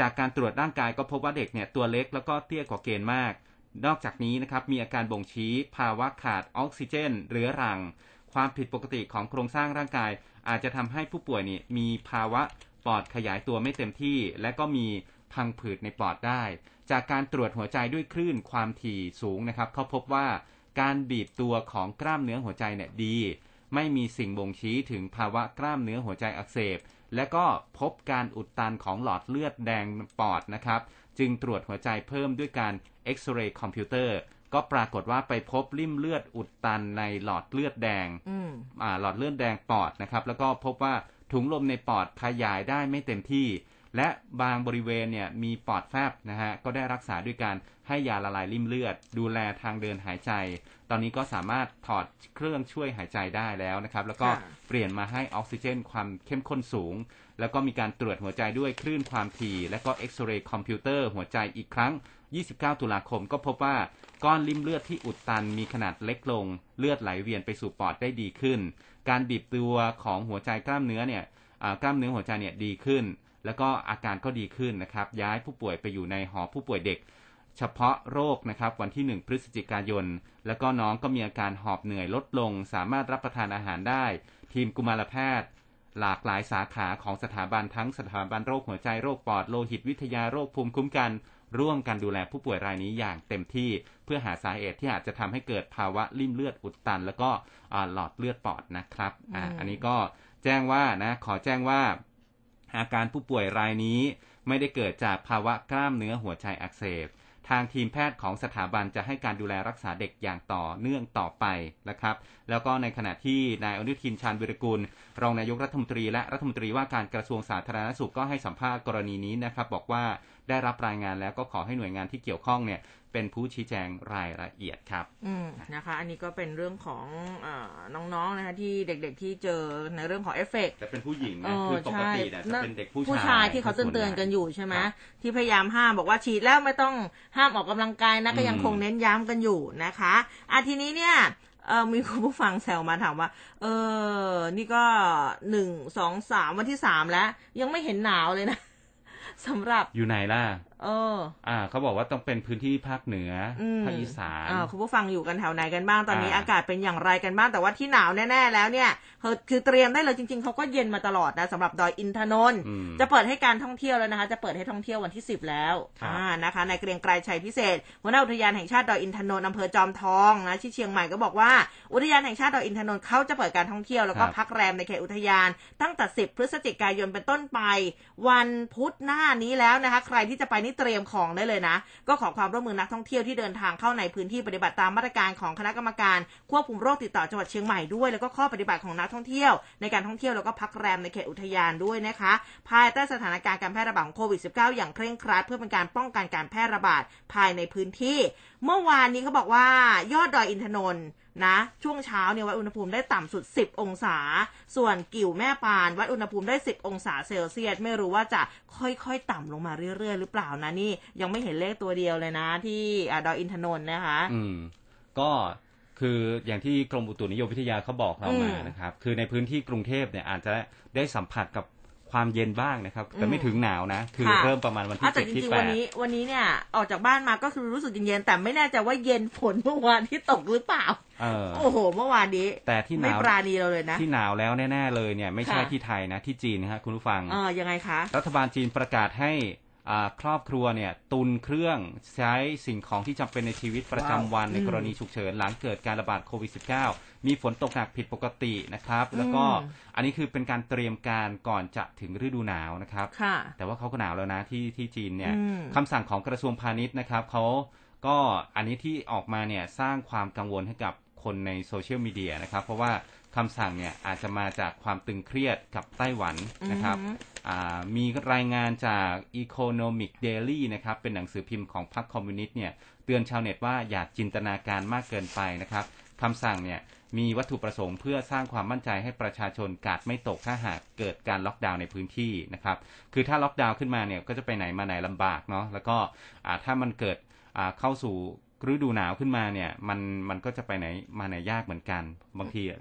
จากการตรวจร่างกายก็พบว่าเด็กเนี่ยตัวเล็กแล้วก็เตี้ยกว่าเกณฑ์มาก นอกจากนี้นะครับมีอาการบ่งชี้ภาวะขาดออกซิเจนเรื้อรัง ความผิดปกติของโครงสร้างร่างกาย อาจจะทำให้ผู้ป่วยนี่มีภาวะปอดขยายตัวไม่เต็มที่ และก็มีพังผืดในปอดได้ จากการตรวจหัวใจด้วยคลื่นความถี่สูงนะครับ เขาพบว่าการบีบตัวของกล้ามเนื้อหัวใจเนี่ยดี ไม่มีสิ่งบ่งชี้ถึงภาวะกล้ามเนื้อหัวใจอักเสบ และก็พบการอุดตันของหลอดเลือดแดงปอดนะครับ จึงตรวจหัวใจเพิ่มด้วยการเอ็กซเรย์คอมพิวเตอร์ ก็ปรากฏว่าไปพบริ่มเลือดอุดตันในหลอดเลือดแดงอืมอ่าหลอดเลือดแดงปอดนะครับ แล้วก็พบว่าถุงลมในปอดขยายได้ไม่เต็มที่ และบางบริเวณเนี่ยมีปอดแฟบนะฮะก็ได้รักษาด้วยการให้ยาละลายริ่มเลือด ดูแลทางเดินหายใจ ตอนนี้ก็สามารถถอดเครื่องช่วยหายใจได้แล้วนะครับ แล้วก็ค่ะเปลี่ยนมาให้ออกซิเจนความเข้มข้นสูง แล้วก็มีการตรวจหัวใจด้วยคลื่นความถี่ และก็เอ็กซเรย์คอมพิวเตอร์หัวใจอีกครั้ง 29 ตุลาคมก็พบว่า ก้อนริ่มเลือดที่อุดตันมีขนาดเล็กลง เลือดไหลเวียนไปสู่ปอดได้ดีขึ้น การบีบตัวของหัวใจกล้ามเนื้อเนี่ยกล้ามเนื้อหัวใจเนี่ยดีขึ้น แล้วก็อาการก็ดีขึ้นนะครับ ย้ายผู้ป่วยไปอยู่ในหอผู้ป่วยเด็ก เฉพาะโรคนะครับวันที่ 1 พฤศจิกายน แล้วก็น้องก็มีอาการหอบเหนื่อยลดลง สามารถรับประทานอาหารได้ ทีมกุมารแพทย์ หลากหลายสาขาของสถาบันทั้งสถาบันโรคหัวใจโรคปอดโลหิตวิทยาโรคภูมิคุ้มกัน ร่วมกันดูแลผู้ป่วยรายนี้อย่างเต็มที่ เพื่อหาสาเหตุที่อาจจะทำให้เกิดภาวะริ่มเลือดอุดตัน แล้วก็อ่าหลอดเลือดปอดนะครับอ่าอืมอันนี้ก็แจ้งว่านะขอแจ้งว่า อาการผู้ป่วยรายนี้ไม่ได้เกิดจากภาวะกล้ามเนื้อหัวใจอักเสบทางทีมแพทย์ของสถาบันจะให้การดูแลรักษาเด็กอย่างต่อเนื่องต่อไปนะครับ แล้วก็ในขณะที่นายอนุทินชาญวิรกุล รองนายกรัฐมนตรีและรัฐมนตรีว่าการกระทรวงสาธารณสุขก็ให้สัมภาษณ์กรณีนี้นะครับ บอกว่าได้รับรายงานแล้วก็ขอให้หน่วยงานที่เกี่ยวข้องเนี่ย เป็นผู้ชี้แจงรายละเอียดครับอืมนะคะ อันนี้ก็เป็นเรื่องของอาน้องๆนะคะที่เด็กๆที่เจอในเรื่องของเอฟเฟกต์แต่เป็นผู้หญิงเอนะอคือปกใช่ติเนี่ยจะเป็นเด็กผู้ผู้ชายที่เขาเตือนๆกันอยู่ใช่ไหมครับที่พยายามห้ามบอกว่าฉีดแล้วไม่ต้องห้ามออกกำลังกายนะก็ยังอืมคงเน้นย้ำกันอยู่นะคะอะทีนี้เนี่ยเออมีคุณผู้ฟังแซวมาถามว่า เออ นี่ก็หนึ่งสองสามวันที่สามแล้ว ยังไม่เห็นหนาวเลยนะสำหรับอยู่ไหนล่ะเออ อ่า เขาบอกว่าต้องเป็นพื้นที่ภาคเหนืออมภาคอีสานอ่คุณผู้ฟังอยู่กันแถวไหนกันบ้างตอนนี้อ่าอากาศเป็นอย่างไรกันบ้างแต่ว่าที่หนาวแน่ ๆ แล้วเนี่ยคือคือเตรียมได้เลยจริง ๆเขาก็เย็นมาตลอดนะสำหรับดอยอินทนนท์อืมจะเปิดให้การท่องเที่ยวแล้วนะคะ จะเปิดให้ท่องเที่ยววันที่10แล้วครับอ่านะคะในเกรียงไกรชัยพิเศษหัวหน้าอุทยานแห่งชาติดอยอินทนนท์อำเภอจอมทองนะที่เชียงใหม่ก็บอกว่าอุทยานแห่งชาติดอยอินทนนท์เขาจะเปิดการท่องเที่ยวแล้วก็พักแรมในเขตอุทยาน ตั้งแต่10พฤศจิกายนเป็นต้นไป วันพุธหน้านี้แล้วนะคะ ใครที่จะไปนี่เตรียมของได้เลยนะ ก็ขอความร่วมมือนักท่องเที่ยวที่เดินทางเข้าในพื้นที่ปฏิบัติตามมาตรการของคณะกรรมการควบคุมโรคติดต่อจังหวัดเชียงใหม่ด้วย แล้วก็ข้อปฏิบัติของนักท่องเที่ยว ในการท่องเที่ยวแล้วก็พักแรมในเขตอุทยานด้วยนะคะ ภายใต้สถานการณ์การแพร่ระบาดของโควิด -19 อย่างเคร่งครัดเพื่อเป็นการป้องกันการแพร่ระบาดภายในพื้นที่ เมื่อวานนี้เขาบอกว่ายอดดอยอินทนนท์ นะ ช่วงเช้าเนี่ยวัดอุณหภูมิได้ต่ำสุด 10 องศา ส่วนกิ่วแม่ปาน วัดอุณหภูมิได้ 10 องศาเซลเซียส ไม่รู้ว่าจะค่อยๆ ต่ำลงมาเรื่อยๆ หรือเปล่านะนี่ ยังไม่เห็นเลขตัวเดียวเลยนะ ที่ดอยอินทนนท์นะคะ อืม ก็คืออย่างที่กรมอุตุนิยมวิทยาเขาบอกเรามานะครับ คือในพื้นที่กรุงเทพเนี่ยอาจจะได้สัมผัสกับ ความเย็นบ้างนะครับ แต่ไม่อืมถึงหนาวนะ คือค่ะเริ่มประมาณวันอะที่แต่เจ็ดจที่ริงแปๆวันดนี้วันนี้เนี่ยออกจากบ้านมาก็คือรู้สึกเย็นๆแต่ไม่แน่ใจว่าเย็นฝนเมื่อวานที่ตกหรือเปล่าเออโอ้โห เมื่อวานนี้ แต่ที่หไม่นาวปราณีเราเลยนะ ที่หนาวแล้วแน่ ๆ เลยเนี่ย ไม่ใช่ค่ะที่ไทยนะที่จีนนะฮะคุณผู้ฟังเออยังไงคะ รัฐบาลจีนประกาศให้อ่า ครอบครัวเนี่ยตุนเครื่องใช้สิ่งของที่จำเป็นในชีวิตประจำวันว้าวในกรณีฉุกเฉินหลังเกิดการระบาดโควิด -19 มีฝนตกหนักผิดปกตินะครับ แล้วก็อืมอันนี้คือเป็นการเตรียมการก่อนจะถึงฤดูหนาวนะครับค่ะแต่ว่าเขาก็หนาวแล้วนะที่ที่จีนเนี่ยอืมคำสั่งของกระทรวงพาณิชย์นะครับเขาก็อันนี้ที่ออกมาเนี่ยสร้างความกังวลให้กับคนในโซเชียลมีเดียนะครับ เพราะว่า คำสั่งเนี่ยอาจจะมาจากความตึงเครียดกับไต้หวันนะครับอือฮึอ่ามีรายงานจาก Economic Daily นะครับเป็นหนังสือพิมพ์ของพรรคคอมมิวนิสต์เนี่ยเตือนชาวเน็ตว่าอย่าจินตนาการมากเกินไปนะครับคำสั่งเนี่ยมีวัตถุประสงค์เพื่อสร้างความมั่นใจให้ประชาชนกาดไม่ตกถ้าหากเกิดการล็อกดาวน์ในพื้นที่นะครับคือถ้าล็อกดาวน์ขึ้นมาเนี่ยก็จะไปไหนมาไหนลำบากเนาะแล้วก็อ่าถ้ามันเกิดอ่าเข้าสู่ฤดูหนาวขึ้นมาเนี่ยมันมันก็จะไปไหนมาไหนยากเหมือนกัน บางทีอะ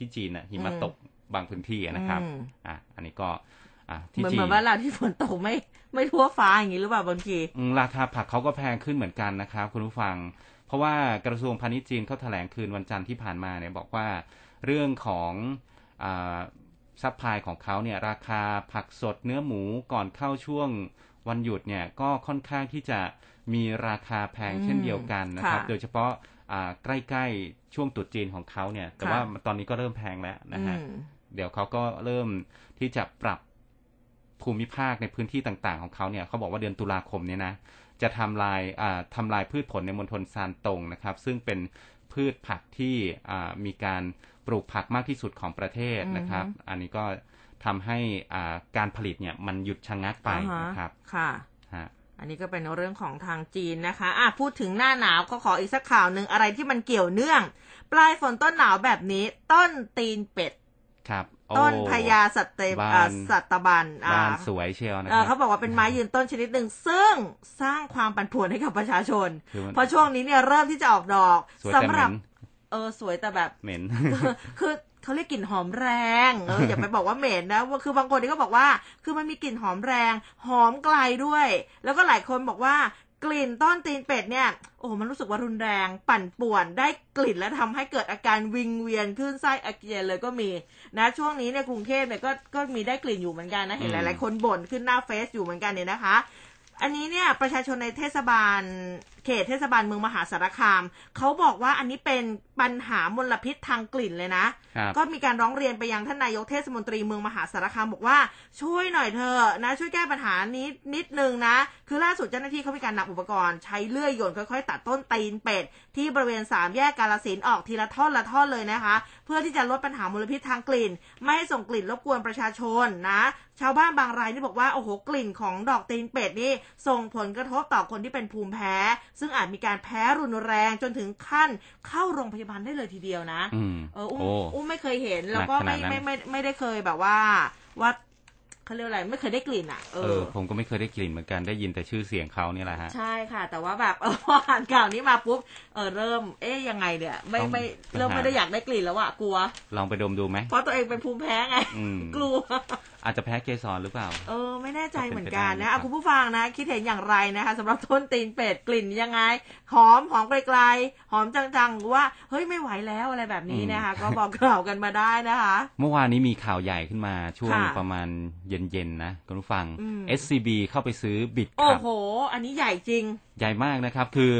ที่จีนน่ะหิมะตกบางพื้นที่อะนะครับอืมอะอันนี้ก็อะเหที่มือนจีเหมืนอนว่าเราที่ฝนตกไม่ไม่ทั่วฟ้าอย่างนี้หรือเปล่าบางทีอืมราคาผักเขาก็แพงขึ้นเหมือนกันนะครับ คุณผู้ฟัง เพราะว่ากระทรวงพาณิชย์จีนเขาแถลงคืนวันจันทร์ที่ผ่านมาเนี่ยบอกว่าเรื่องของ supply ของเขาเนี่ยราคาผักสดเนื้อหมูก่อนเข้าช่วงวันหยุดเนี่ยก็ค่อนข้างที่จะมีราคาแพงเช่นเดียวกันนะครับค่ะโดยเฉพาะอ่า ใกล้ๆช่วงตรุษจีนของเขาเนี่ย ค่ะ แต่ว่าตอนนี้ก็เริ่มแพงแล้วนะฮะอืมเดี๋ยวเขาก็เริ่มที่จะปรับภูมิภาคในพื้นที่ต่างๆของเขาเนี่ยเขาบอกว่าเดือนตุลาคมเนี่ยนะจะทำลายอ่าทำลายพืชผลในมณฑลซานตงนะครับ ซึ่งเป็นพืชผักที่อ่ามีการปลูกผักมากที่สุดของประเทศนะครับ อันนี้ก็ทำให้อ่าการผลิตเนี่ยมันหยุดชะงักไปอ่าฮะนะครับค่ะฮะ อันนี้ก็เป็นเรื่องของทางจีนนะคะอะพูดถึงหน้าหนาวก็ขออีกสักข่าวหนึ่งอะไรที่มันเกี่ยวเนื่อง ปลายฝนต้นหนาวแบบนี้ ต้นตีนเป็ดครับโอ้ต้นพญาสัตเตบานอ่าสัตบันอ่าบ้านสวยเชียวนะคเอ่อรัเขาบอกว่าเป็นไม้ยืนต้นชนิดหนึ่งซึ่งสร้างความปั่นป่วนให้กับประชาชนคือมันเพราะช่วงนี้เนี่ยเริ่มที่จะออกดอกสวยแต่สำเหหรัม็บนเออสวยแต่แบบเหม็นคือ เขาเรียกกลิ่นหอมแรงเอออย่าไปบอกว่าเหม็นนะว่าคือบางคนที่ก็บอกว่า คือมันมีกลิ่นหอมแรง หอมไกลด้วย แล้วก็หลายคนบอกว่ากลิ่นต้นตีนเป็ดเนี่ย โอ้โหมันรู้สึกว่ารุนแรง ปั่นป่วนได้กลิ่นและทำให้เกิดอาการวิงเวียนขึ้นไส้อาเจียนเลยก็มีนะช่วงนี้เนี่ยกรุงเทพเนี่ยก็ก็มีได้กลิ่นอยู่เหมือนกันนะเห็นหอืมลาย ๆ คนบ่นขึ้นหน้าเฟซอยู่เหมือนกันเนี่ยนะคะ อันนี้เนี่ยประชาชนในเทศบาล เขตเทศบาลเมืองมหาสารคามเขาบอกว่าอันนี้เป็นปัญหามลพิษทางกลิ่นเลยนะครับก็มีการร้องเรียนไปยังท่านนายกเทศมนตรีเมืองมหาสารคามบอกว่าช่วยหน่อยเถอะนะ ช่วยแก้ปัญหานี้นิดนึงนะ คือล่าสุดเจ้าหน้าที่เขามีการนำอุปกรณ์ใช้เลื่อยโยนค่อยๆ ตัดต้นตีนเป็ดที่บริเวณสามแยกกาลสินธุ์ออกทีละท่อนละท่อนเลยนะคะ เพื่อที่จะลดปัญหามลพิษทางกลิ่น ไม่ให้ส่งกลิ่นรบกวนประชาชนนะ ชาวบ้านบางรายนี่บอกว่าโอ้โหกลิ่นของดอกตีนเป็ดนี่ส่งผลกระทบต่อคนที่เป็นภูมิแพ้ ซึ่งอาจมีการแพ้รุนแรงจนถึงขั้นเข้าโรงพยาบาลได้เลยทีเดียวนะอืมเอออุ้มโอ้อุ้มไม่เคยเห็นแล้วก็หนัไม่กขนาดนั้นไม่ไม่ไม่ได้เคยแบบว่าว่าเขาเรียกอะไรไม่เคยได้กลิ่นอะเอเอออผมก็ไม่เคยได้กลิ่นเหมือนกันได้ยินแต่ชื่อเสียงเขาเนี่ยแหละฮะใช่ค่ะ แต่ว่าแบบเออพออ่านข่าวนี้มาปุ๊บเออเริ่มเอ๊ยยังไงเนี่ยไม่ต้องไม่ต้องเริ่มหาไม่ได้อยากได้กลิ่นแล้วอะกลัว ลองไปดมดูไหมเพราะตัวเองเป็นภูมิแพ้ไงอืมกลัวอาจจะแพ้เกสรหรือเปล่า เออ ไม่แน่ใจก็เป็นเหมือนกันไปได้นะครัอะบคุณผู้ฟังนะ คิดเห็นอย่างไรนะคะสำหรับต้นตีนเป็ดกลิ่นยังไง หอมหอมไกลๆ หอมจังๆหรือว่า เฮ้ยไม่ไหวแล้วอะไรแบบนี้นะคะ ก็บอกกล่าวกันมาได้นะคะ เมื่อวานนี้มีข่าวใหญ่ขึ้นมาช่วงค่ะประมาณเย็นๆนะคุณผู้ฟังอืม SCB เข้าไปซื้อบิตคโอ้รับโห อันนี้ใหญ่จริง ใหญ่มากนะครับ คือ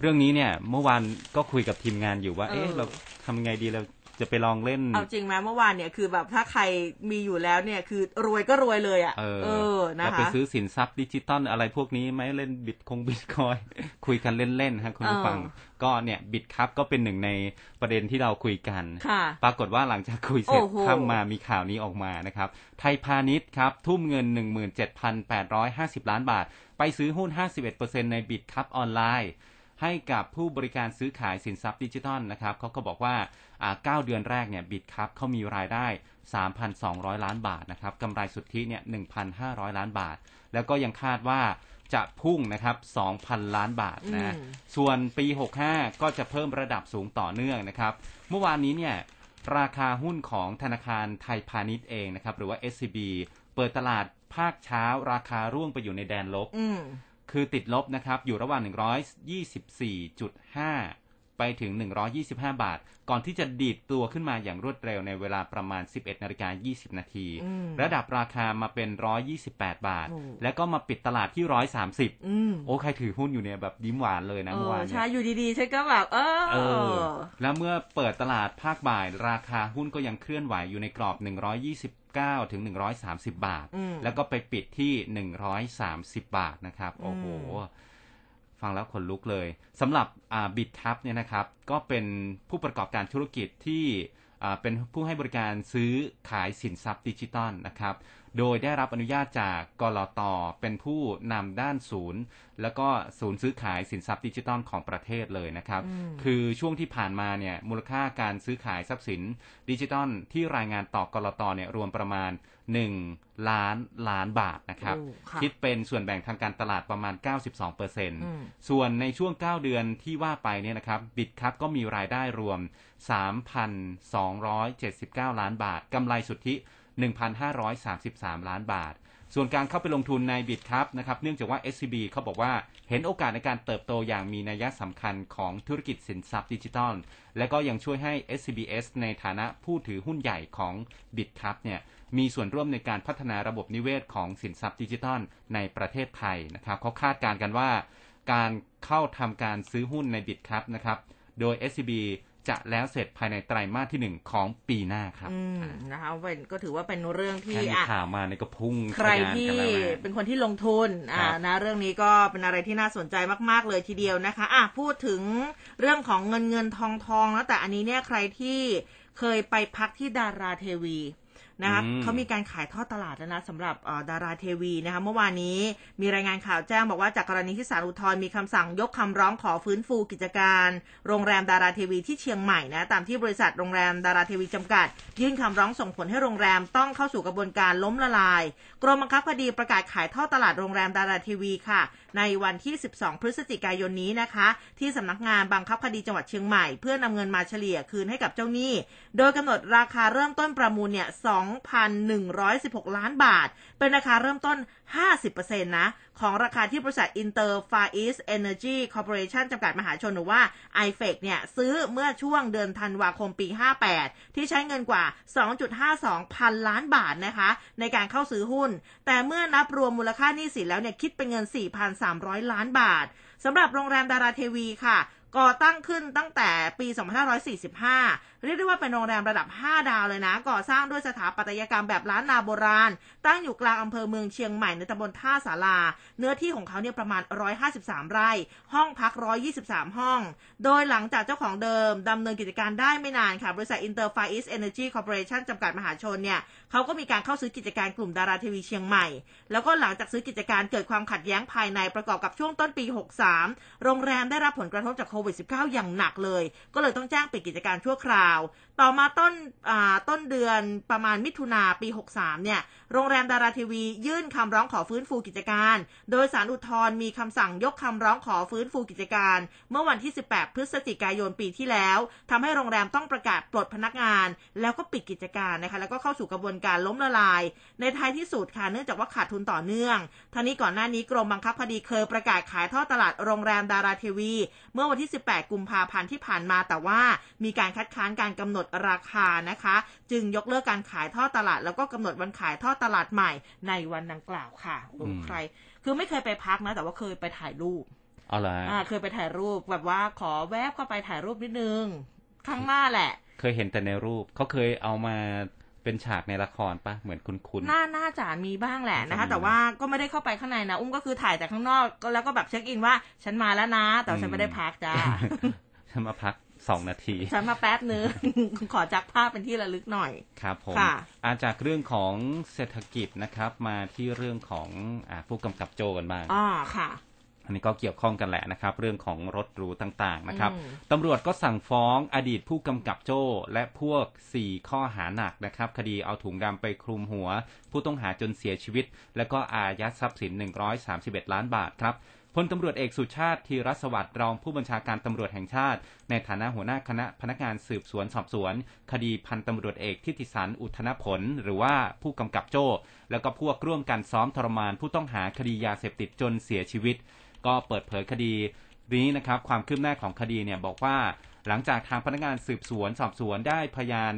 เรื่องนี้เนี่ยเมื่อวานก็คุยกับทีมงานอยู่ว่า เออเอ๊ะเราทำไงดีเรา จะไปลองเล่น เอาจริงไหมเมื่อวานเนี่ยคือแบบถ้าใครมีอยู่แล้วเนี่ยคือรวยก็รวยเลยอะ เออเออนะแล้วไปคะซื้อสินทรัพย์ดิจิตอลอะไรพวกนี้ไหมเล่นบิตคงบิตคอยคุยกันเล่นๆฮะคุณผู้ฟังเออก็เนี่ยบิตครับก็เป็นหนึ่งในประเด็นที่เราคุยกันค่ะปรากฏว่าหลังจากคุยเสร็จโอ้โหข้ามมามีข่าวนี้ออกมานะครับ ไทยพาณิชย์ครับ ทุ่มเงิน 17,850 ล้านบาท ไปซื้อหุ้น 51%ในบิตครับออนไลน์ ให้กับผู้บริการซื้อขายสินทรัพย์ดิจิทัลนะครับเขาก็บอกว่า อ่า9เดือนแรกเนี่ยบิตครับเขามีรายได้ 3,200 ล้านบาทนะครับกำไรสุทธิเนี่ย 1,500 ล้านบาท แล้วก็ยังคาดว่าจะพุ่งนะครับ 2,000 ล้านบาทนะอืมส่วนปี 65 ก็จะเพิ่มระดับสูงต่อเนื่องนะครับ เมื่อวานนี้เนี่ย ราคาหุ้นของธนาคารไทยพาณิชย์เองนะครับ หรือว่า SCB เปิดตลาดภาคเช้า ราคาร่วงไปอยู่ในแดนลบอืมคือติดลบนะครับ อยู่ระหว่าง 124.5 ไปถึง 125 บาท ก่อนที่จะดีดตัวขึ้นมาอย่างรวดเร็วในเวลาประมาณ 11นาฬิกา20 นาทีอืมระดับราคามาเป็น 128 บาทโอ้แล้วก็มาปิดตลาดที่ 130อืมโอ้ ใครถือหุ้นอยู่เนี่ยแบบยิ้มหวานเลยนะเอเมื่ออวานเนี่ยใช่อยู่ดีๆฉันก็แบบเออเออ แล้วเมื่อเปิดตลาดภาคบ่าย ราคาหุ้นก็ยังเคลื่อนไหวอยู่ในกรอบ 129ถึง 130 บาทอืมแล้วก็ไปปิดที่ 130 บาทนะครับ โอ้โหอืม ฟังแล้วขนลุกเลยสำหรับบิตทับเนี่ยนะครับก็เป็นผู้ประกอบการธุรกิจที่อ่าเป็นผู้ให้บริการซื้อขายสินทรัพย์ดิจิตอลนะครับ โดยได้รับอนุญาตจากกลตเป็นผู้นำด้านศูนย์ แล้วก็ศูนย์ซื้อขายสินทรัพย์ดิจิตอลของประเทศเลยนะครับอืมคือช่วงที่ผ่านมาเนี่ยมูลค่าการซื้อขายทรัพย์สินดิจิตอลที่รายงานต่อกลตเนี่ยรวมประมาณ 1 ล้านล้านบาทนะครับโอ้ค่ะคิดเป็นส่วนแบ่งทางการตลาดประมาณ 92%อืมส่วนในช่วง 9 เดือนที่ว่าไปเนี่ยนะครับ Bitkub ก็มีรายได้รวม 3,279 ล้านบาทกำไรสุทธิ 1,533 ล้านบาท ส่วนการเข้าไปลงทุนในบิตครับนะครับเนื่องจากว่า SCB เขาบอกว่าเห็นโอกาสในการเติบโตอย่างมีนัยสำคัญของธุรกิจสินทรัพย์ดิจิทัล และก็ยังช่วยให้ SCBS ในฐานะผู้ถือหุ้นใหญ่ของบิตครับเนี่ย มีส่วนร่วมในการพัฒนาระบบนิเวศของสินทรัพย์ดิจิทัลในประเทศไทยนะครับเขาคาดการณ์กันว่า การเข้าทำการซื้อหุ้นในบิตครับนะครับโดย SCB จะแล้วเสร็จภายในไตรมาสที่หนึ่งของปีหน้าครับอืมนะคะเป็นก็ถือว่าเป็นเรื่องที่แค่มีอะข่าวมาในยก็พุ่งใครทะยานที่กันแล้วนะเป็นคนที่ลงทุนอ่าครับนะเรื่องนี้ก็เป็นอะไรที่น่าสนใจมาก ๆ เลยทีเดียวนะคะอะพูดถึงเรื่องของเงินเงินทองทองแล้วแต่อันนี้เนี่ยใครที่เคยไปพักที่ดาราเทวี นะคะอืมเขามีการขายทอดตลาดแล้วนะสำหรับเอ่อดาราเทวีนะคะเมื่อวานนี้มีรายงานข่าวแจ้งบอกว่าจากกรณีที่ศาลอุทธรณ์มีคำสั่งยกคำร้องขอฟื้นฟูกิจการ โรงแรมดาราเทวีที่เชียงใหม่นะตามที่บริษัทโรงแรมดาราเทวีจำกัด ยื่นคำร้องส่งผลให้โรงแรมต้องเข้าสู่กระบวนการล้มละลาย กรมบังคับคดีประกาศขายทอดตลาดโรงแรมดาราทีวีค่ะ ในวันที่ 12 พฤศจิกายนนี้นะคะ ที่สำนักงานบังคับคดีจังหวัดเชียงใหม่ เพื่อนำเงินมาเฉลี่ยคืนให้กับเจ้าหนี้ โดยกำหนดราคาเริ่มต้นประมูลเนี่ย 2,116 ล้านบาท เป็นราคาเริ่มต้น 50%นะของราคาที่บริษัท Inter Far East Energy Corporation จำกัดมหาชนหรือว่า i f e c เนี่ยซื้อเมื่อช่วงเดือนธันวาคมปี 58 ที่ใช้เงินกว่า 2.52 พันล้านบาทนะคะ ในการเข้าซื้อหุ้น แต่เมื่อนับรวมมูลค่าหนี้สินแล้วเนี่ยคิดเป็นเงิน 4,300 ล้านบาทสำหรับโรงแรมดาราเทวีค่ะก่อตั้งขึ้นตั้งแต่ปี 2545 เรียกได้ว่าเป็นโรงแรมระดับ 5 ดาวเลยนะ ก่อสร้างด้วยสถาปัตยกรรมแบบล้านนาโบราณ ตั้งอยู่กลางอำเภอเมืองเชียงใหม่ในตำบลท่าสารา เนื้อที่ของเขาเนี่ยประมาณ 153 ไร่ ห้องพัก 123 ห้อง โดยหลังจากเจ้าของเดิมดำเนินกิจการได้ไม่นานค่ะ บริษัท Inter Far East Energy Corporation จำกัดมหาชนเนี่ยเขาก็มีการเข้าซื้อกิจการกลุ่มดาราทีวีเชียงใหม่ แล้วก็หลังจากซื้อกิจการเกิดความขัดแย้งภายในประกอบกับช่วงต้นปี 63 โรงแรมได้รับผลกระทบจากโควิด -19 อย่างหนักเลย ก็เลยต้องแจ้งปิดกิจการชั่วคราวต่อมาต้นต้นเดือนประมาณมิถุนาปี 63 เนี่ย โรงแรมดาราทีวี ยื่นคำร้องขอฟื้นฟูกิจการ โดยสารอุทธรมีคำสั่งยกคำร้องขอฟื้นฟูกิจการ เมื่อวันที่ 18 พฤศจิกายนปีที่แล้วทำให้โรงแรมต้องประกาศปลดพนักงาน แล้วก็ปิดกิจการนะคะ แล้วก็เข้าสู่กระบวนการล้มละลาย ในท้ายที่สุดค่ะเนื่องจากว่าขาดทุนต่อเนื่องท่านี้ก่อนหน้านี้กรมบังคับคดีเคยประกาศขายท่อตลาดโรงแรมดาราทีวี เมื่อวันที่ 18 กุมภาพันธ์ที่ผ่านมาแต่ว่ามีการคัดค้านการกำหนดราคานะคะ จึงยกเลิกการขายทอดตลาด แล้วก็กำหนดวันขายทอดตลาดใหม่ในวันดังกล่าวค่ะใคร คือไม่เคยไปพักนะ แต่ว่าเคยไปถ่ายรูปอ๋อเหรออ่าเคยไปถ่ายรูปแบบว่าขอแวบเข้าไปถ่ายรูปนิดนึงข้างหน้าแหละ เคยเห็นแต่ในรูปเขาเคยเอามาเป็นฉากในละครปะเหมือนคุณคุณน่าน่าจะมีบ้างแหละนะคะ แต่ว่าก็ไม่ได้เข้าไปข้างในนะ อุ้มก็คือถ่ายแต่ข้างนอกก็แล้วก็แบบเช็คอินว่า ฉันมาแล้วนะ แต่ฉันไม่ได้พักจ้าฉันมาพัก สองนาทีฉันมาแป๊บนึงขอจักภาพเป็นที่ระลึกหน่อยครับผมอาจากเรื่องของเศรษฐกิจนะครับ มาที่เรื่องของอผู้กำกับโจกันบ้างอ๋อค่ะอันนี้ก็เกี่ยวข้องกันแหละนะครับ เรื่องของรถหรูต่างๆนะครับตำรวจก็สั่งฟ้องอดีตผู้กำกับโจ้และพวก 4 ข้อหาหนักนะครับ คดีเอาถุงดำไปคลุมหัว ผู้ต้องหาจนเสียชีวิต และก็อายัดทรัพย์สิน 131 ล้านบาทครับ พลตำรวจเอกสุชาติธีรสวัสดิ์รองผู้บัญชาการตำรวจแห่งชาติ ในฐานะหัวหน้าคณะพนักงานสืบสวนสอบสวน คดีพันตำรวจเอกทิติสันอุทนผล หรือว่าผู้กำกับโจ้ แล้วก็พวกร่วมกันซ้อมทรมาน ผู้ต้องหาคดียาเสพติดจนเสียชีวิต ก็เปิดเผยคดีนี้นะครับความคืบหน้าของคดีเนี่ยบอกว่า หลังจากทางพนักงานสืบสวนสอบสวนได้พยาน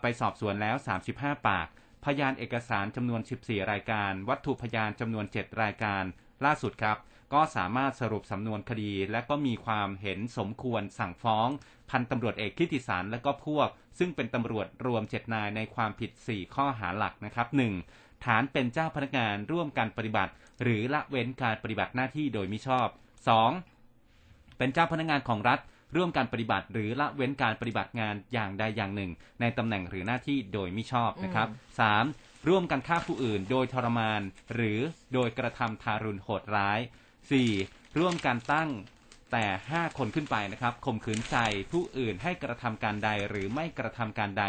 ไปสอบสวนแล้ว 35 ปาก พยานเอกสารจำนวน 14 รายการ วัตถุพยานจำนวน 7 รายการ ล่าสุดครับ ก็สามารถสรุปสำนวนคดี และก็มีความเห็นสมควรสั่งฟ้อง พันตำรวจเอกทิติสารและก็พวก ซึ่งเป็นตำรวจรวม7นายในความผิด 4 ข้อหาหลักนะครับ 1. ฐานเป็นเจ้าพนักงานร่วมกันปฏิบัติ หรือละเว้นการปฏิบัติหน้าที่โดยมิชอบ 2. เป็นเจ้าพนักงานของรัฐร่วมการปฏิบัติหรือละเว้นการปฏิบัติงานอย่างใดอย่างหนึ่ง ในตำแหน่งหรือหน้าที่โดยมิชอบนะครับ 3. ร่วมกันฆ่าผู้อื่นโดยทรมาน หรือโดยกระทำทารุณโหดร้าย 4. ร่วมกันตั้งแต่ 5 คนขึ้นไปนะครับข่มขืนใจผู้อื่นให้กระทำการใดหรือไม่กระทำการใด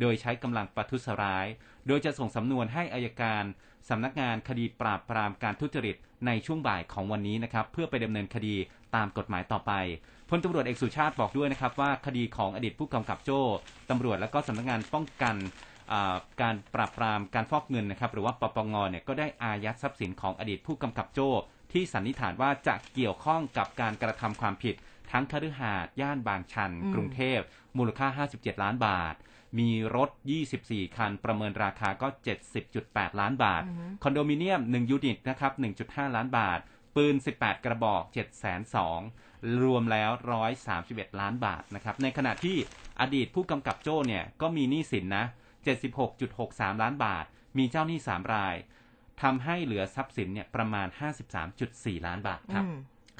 โดยใช้กำลังประทุษร้าย โดยจะส่งสำนวนให้อายการสำนักงานคดีปราบปรามการทุจริตในช่วงบ่ายของวันนี้นะครับ เพื่อไปดำเนินคดีตามกฎหมายต่อไปพลตำรวจเอกสุชาติบอกด้วยนะครับว่าคดีของอดีตผู้กำกับโจ้ตำรวจและก็สำนักงานป้องกันการปราบปรามการฟอกเงินนะครับหรือว่าปปงเนี่ยก็ได้อายัดทรัพย์สินของอดีตผู้กำกับโจ้ ที่สันนิษฐานว่าจะเกี่ยวข้องกับการกระทำความผิด ทั้งคฤหาสน์ย่านบางชัน กรุงเทพ มูลค่า 57 ล้านบาท มีรถ 24 คัน ประเมินราคาก็ 70.8 ล้านบาท คอนโดมิเนียม 1 ยูนิตนะครับ 1.5 ล้านบาท ปืน 18 กระบอก702รวมแล้ว 131 ล้านบาทนะครับ ในขณะที่อดีตผู้กำกับโจ้เนี่ย ก็มีหนี้สินนะ 76.63 ล้านบาท มีเจ้าหนี้ 3 ราย ทำให้เหลือทรัพย์สินเนี่ยประมาณ 53.4 ล้านบาทครับ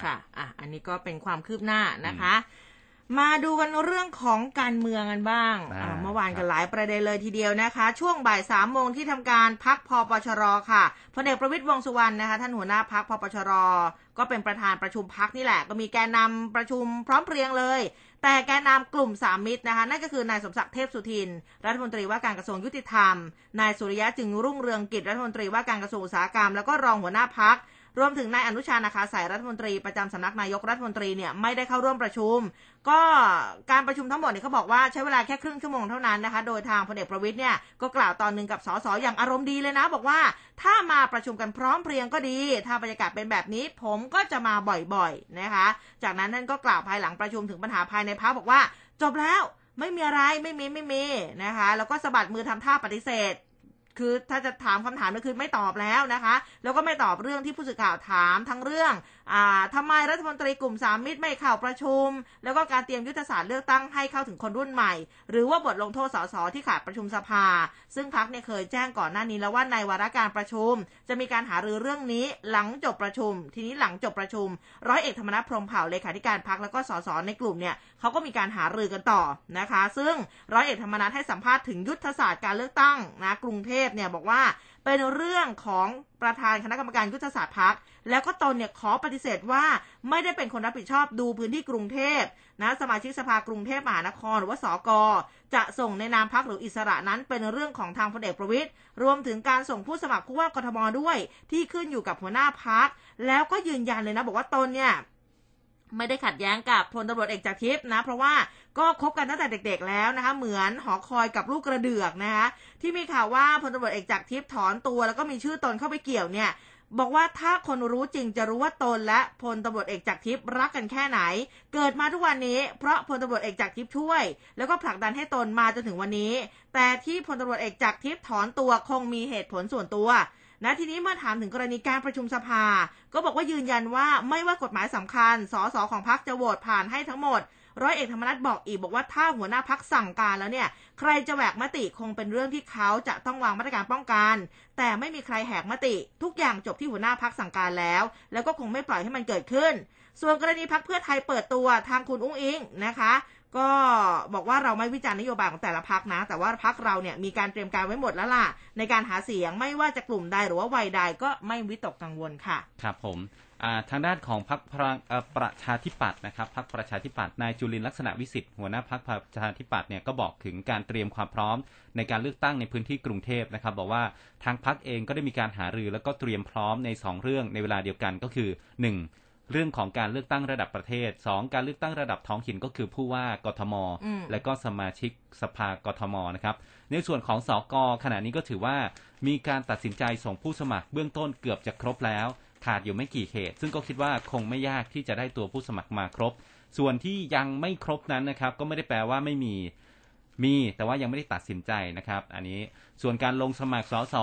ค่ะ อะ อันนี้ก็เป็นความคืบหน้านะคะ มาดูกันเรื่องของการเมืองกันบ้าง เมื่อวานกันหลายประเด็นเลยทีเดียวนะคะ ช่วงบ่ายสามโมงที่ทำการพักพปชรค่ะ พลเอกประวิตยวงสุวรรณนะคะ ท่านหัวหน้าพักพปชร ก็เป็นประธานประชุมพักนี่แหละ ก็มีแกนนาประชุมพร้อมเพรียงเลย แต่แกนนากลุ่มสามมิตรนะคะ นั่นก็คือนายสมศักดิ์เทพสุทิน รัฐมนตรีว่าการกระทรวงยุติธรรม นายสุริยะจึงรุ่งเรืองกิจรัฐมนตรีว่าการกระทรวงอุตสาหกรรม แล้วก็รองหัวหน้าพัก รวมถึงนายอนุชานาคาสายรัฐมนตรีประจำสำนักนายกรัฐมนตรีเนี่ยไม่ได้เข้าร่วมประชุม ก็การประชุมทั้งหมดเนี่ยเขาบอกว่าใช้เวลาแค่ครึ่งชั่วโมงเท่านั้นนะคะ โดยทางพลเอกประวิทย์เนี่ยก็กล่าวตอนหนึ่งกับสสอย่างอารมณ์ดีเลยนะ บอกว่าถ้ามาประชุมกันพร้อมเพรียงก็ดี ถ้าบรรยากาศเป็นแบบนี้ ผมก็จะมาบ่อยๆนะคะ จากนั้นท่านก็กล่าวภายหลังประชุมถึงปัญหาภายในพักบอกว่า จบแล้วไม่มีอะไรไม่มีไม่มีนะคะ แล้วก็สะบัดมือทำท่าปฏิเสธ คือถ้าจะถามคำถามก็คือไม่ตอบแล้วนะคะ แล้วก็ไม่ตอบเรื่องที่ผู้สื่อข่าวถามทั้งเรื่อง ทำไมรัฐมนตรีกลุ่มสามมิตรไม่เข้าประชุม แล้วก็การเตรียมยุทธศาสตร์เลือกตั้งให้เข้าถึงคนรุ่นใหม่ หรือว่าบทลงโทษสสที่ขาดประชุมสภา ซึ่งพักเนี่ยเคยแจ้งก่อนหน้านี้แล้วว่าในวาระการประชุม จะมีการหารือเรื่องนี้หลังจบประชุม ทีนี้หลังจบประชุม ร้อยเอกธรรมนัฐพรมเผ่าเลขาธิการพักแล้วก็สสในกลุ่มเนี่ยเขาก็มีการหารือกันต่อนะคะ ซึ่งร้อยเอกธรรมนัฐให้สัมภาษณ์ถึงยุทธศาสตร์การเลือกตั้งนะกรุงเทพพเนี่ยบอกว่า เป็นเรื่องของประธานคณะกรรมการยุทธศาสตร์พักแล้วก็ตนเนี่ยขอปฏิเสธว่าไม่ได้เป็นคนรับผิดชอบดูพื้นที่กรุงเทพนะสมาชิกสภากรุงเทพมหานครหรือว่าสกจะส่งในนามพักหรืออิสระนั้นเป็นเรื่องของทางพลเอกประวิตยรวมถึงการส่งผู้สมัครผู้ว่ากทมด้วย ที่ขึ้นอยู่กับหัวหน้าพักแล้วก็ยืนยันเลยนะ บอกว่าตนเนี่ยไม่ได้ขัดแย้งกับพลตำรวจเอกจากทิพย์นะ เพราะว่า ก็คบกันตั้งแต่เด็กๆแล้วนะคะ เหมือนหอคอยกับลูกกระเดือกนะคะ ที่มีข่าวว่าพลตำรวจเอกจากทิพย์ถอนตัว แล้วก็มีชื่อตนเข้าไปเกี่ยวเนี่ยบอกว่าถ้าคนรู้จริงจะรู้ว่าตนและพลตำรวจเอกจากทิพย์รักกันแค่ไหน เกิดมาทุกวันนี้เพราะพลตำรวจเอกจากทิพย์ช่วย แล้วก็ผลักดันให้ตนมาจนถึงวันนี้ แต่ที่พลตำรวจเอกจากทิพย์ถอนตัวคงมีเหตุผลส่วนตัวนะทีนี้เมื่อถามถึงกรณีการประชุมสภา ก็บอกว่ายืนยันว่าไม่ว่ากฎหมายสำคัญสสของพรรคจะโหวตผ่านให้ทั้งหมด ร้อยเอกธรรมนัฐบอกอีกบอกว่าถ้าหัวหน้าพักสั่งการแล้วเนี่ย ใครจะแหวกมติคงเป็นเรื่องที่เขาจะต้องวางมาตรการป้องกัน แต่ไม่มีใครแหกมติ ทุกอย่างจบที่หัวหน้าพักสั่งการแล้ว แล้วก็คงไม่ปล่อยให้มันเกิดขึ้น ส่วนกรณีพักเพื่อไทยเปิดตัวทางคุณอุ้งอิงนะคะ ก็บอกว่าเราไม่วิจารณ์นโยบายของแต่ละพักนะ แต่ว่าพักเราเนี่ยมีการเตรียมการไว้หมดแล้วล่ะในการหาเสียงไม่ว่าจะกลุ่มใดหรือว่าวัยใดก็ไม่วิตกกังวลค่ะ ครับผม ทางด้านของพรรคประชาธิปัตย์นะครับพรรคประชาธิปัตย์นายจุลินลักษณะวิสิทธิ์หัวหน้าพรรคประชาธิปัตย์เนี่ยก็บอกถึงการเตรียมความพร้อม ในการเลือกตั้งในพื้นที่กรุงเทพนะครับ บอกว่าทางพรรคเองก็ได้มีการหารือแล้วก็เตรียมพร้อมใน 2 เรื่องในเวลาเดียวกันก็คือ 1. เรื่องของการเลือกตั้งระดับประเทศ 2. การเลือกตั้งระดับท้องถิ่นก็คือผู้ว่ากทม และก็สมาชิกสภากทมนะครับในส่วนของสอกอขณะนี้ก็ถือว่ามีการตัดสินใจส่งผู้สมัครเบื้องต้นเกือบจะครบแล้ว ขาดอยู่ไม่กี่เขต ซึ่งก็คิดว่าคงไม่ยากที่จะได้ตัวผู้สมัครมาครบ ส่วนที่ยังไม่ครบนั้นนะครับ ก็ไม่ได้แปลว่าไม่มีมีแต่ว่ายังไม่ได้ตัดสินใจนะครับ อันนี้ส่วนการลงสมัครสส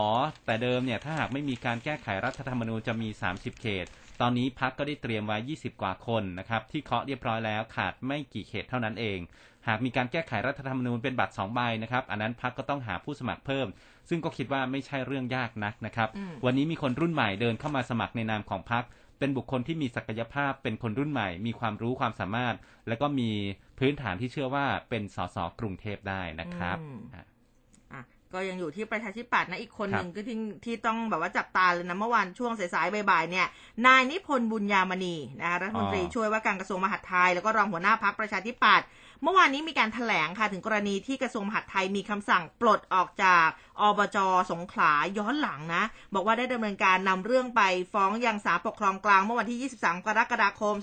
แต่เดิมเนี่ยถ้าหากไม่มีการแก้ไขรัฐธรรมนูญจะมี 30 เขต ตอนนี้พักก็ได้เตรียมไว้ 20 กว่าคนนะครับที่เคาะเรียบร้อยแล้วขาดไม่กี่เขตเท่านั้นเอง หากมีการแก้ไขรัฐธรรมนูญเป็นบัตร2ใบนะครับ อันนั้นพักก็ต้องหาผู้สมัครเพิ่ม ซึ่งก็คิดว่าไม่ใช่เรื่องยากนักนะครับ วันนี้มีคนรุ่นใหม่เดินเข้ามาสมัครในนามของพรรคเป็นบุคคลที่มีศักยภาพเป็นคนรุ่นใหม่ มีความรู้ความสามารถ และก็มีพื้นฐานที่เชื่อว่าเป็นสสกรุงเทพได้นะครับก็ยังอยู่ที่ประชาธิปัตย์นะอีกคนหนึ่งก็ที่ที่ต้องแบบว่าจับตาเลยนะเมื่อวานช่วงสายๆบ่ายๆเนี่ยนายนิพนธ์บุญญามณีนะคะรัฐมนตรีช่วยว่าการกระทรวงมหาดไทยแล้วก็รองหัวหน้าพักประชาธิปัตย์ เมื่อวานนี้มีการถแถลงค่ะถึงกรณีที่กระทรวงมหาดไทยมีคำสั่งปลดออกจากอบจสงขลาย้อนหลังนะ บอกว่าได้ดำเนินการนำเรื่องไปฟ้องยังศาลปกครองกลางเมื่อวันที่ 23 กรกฎาคม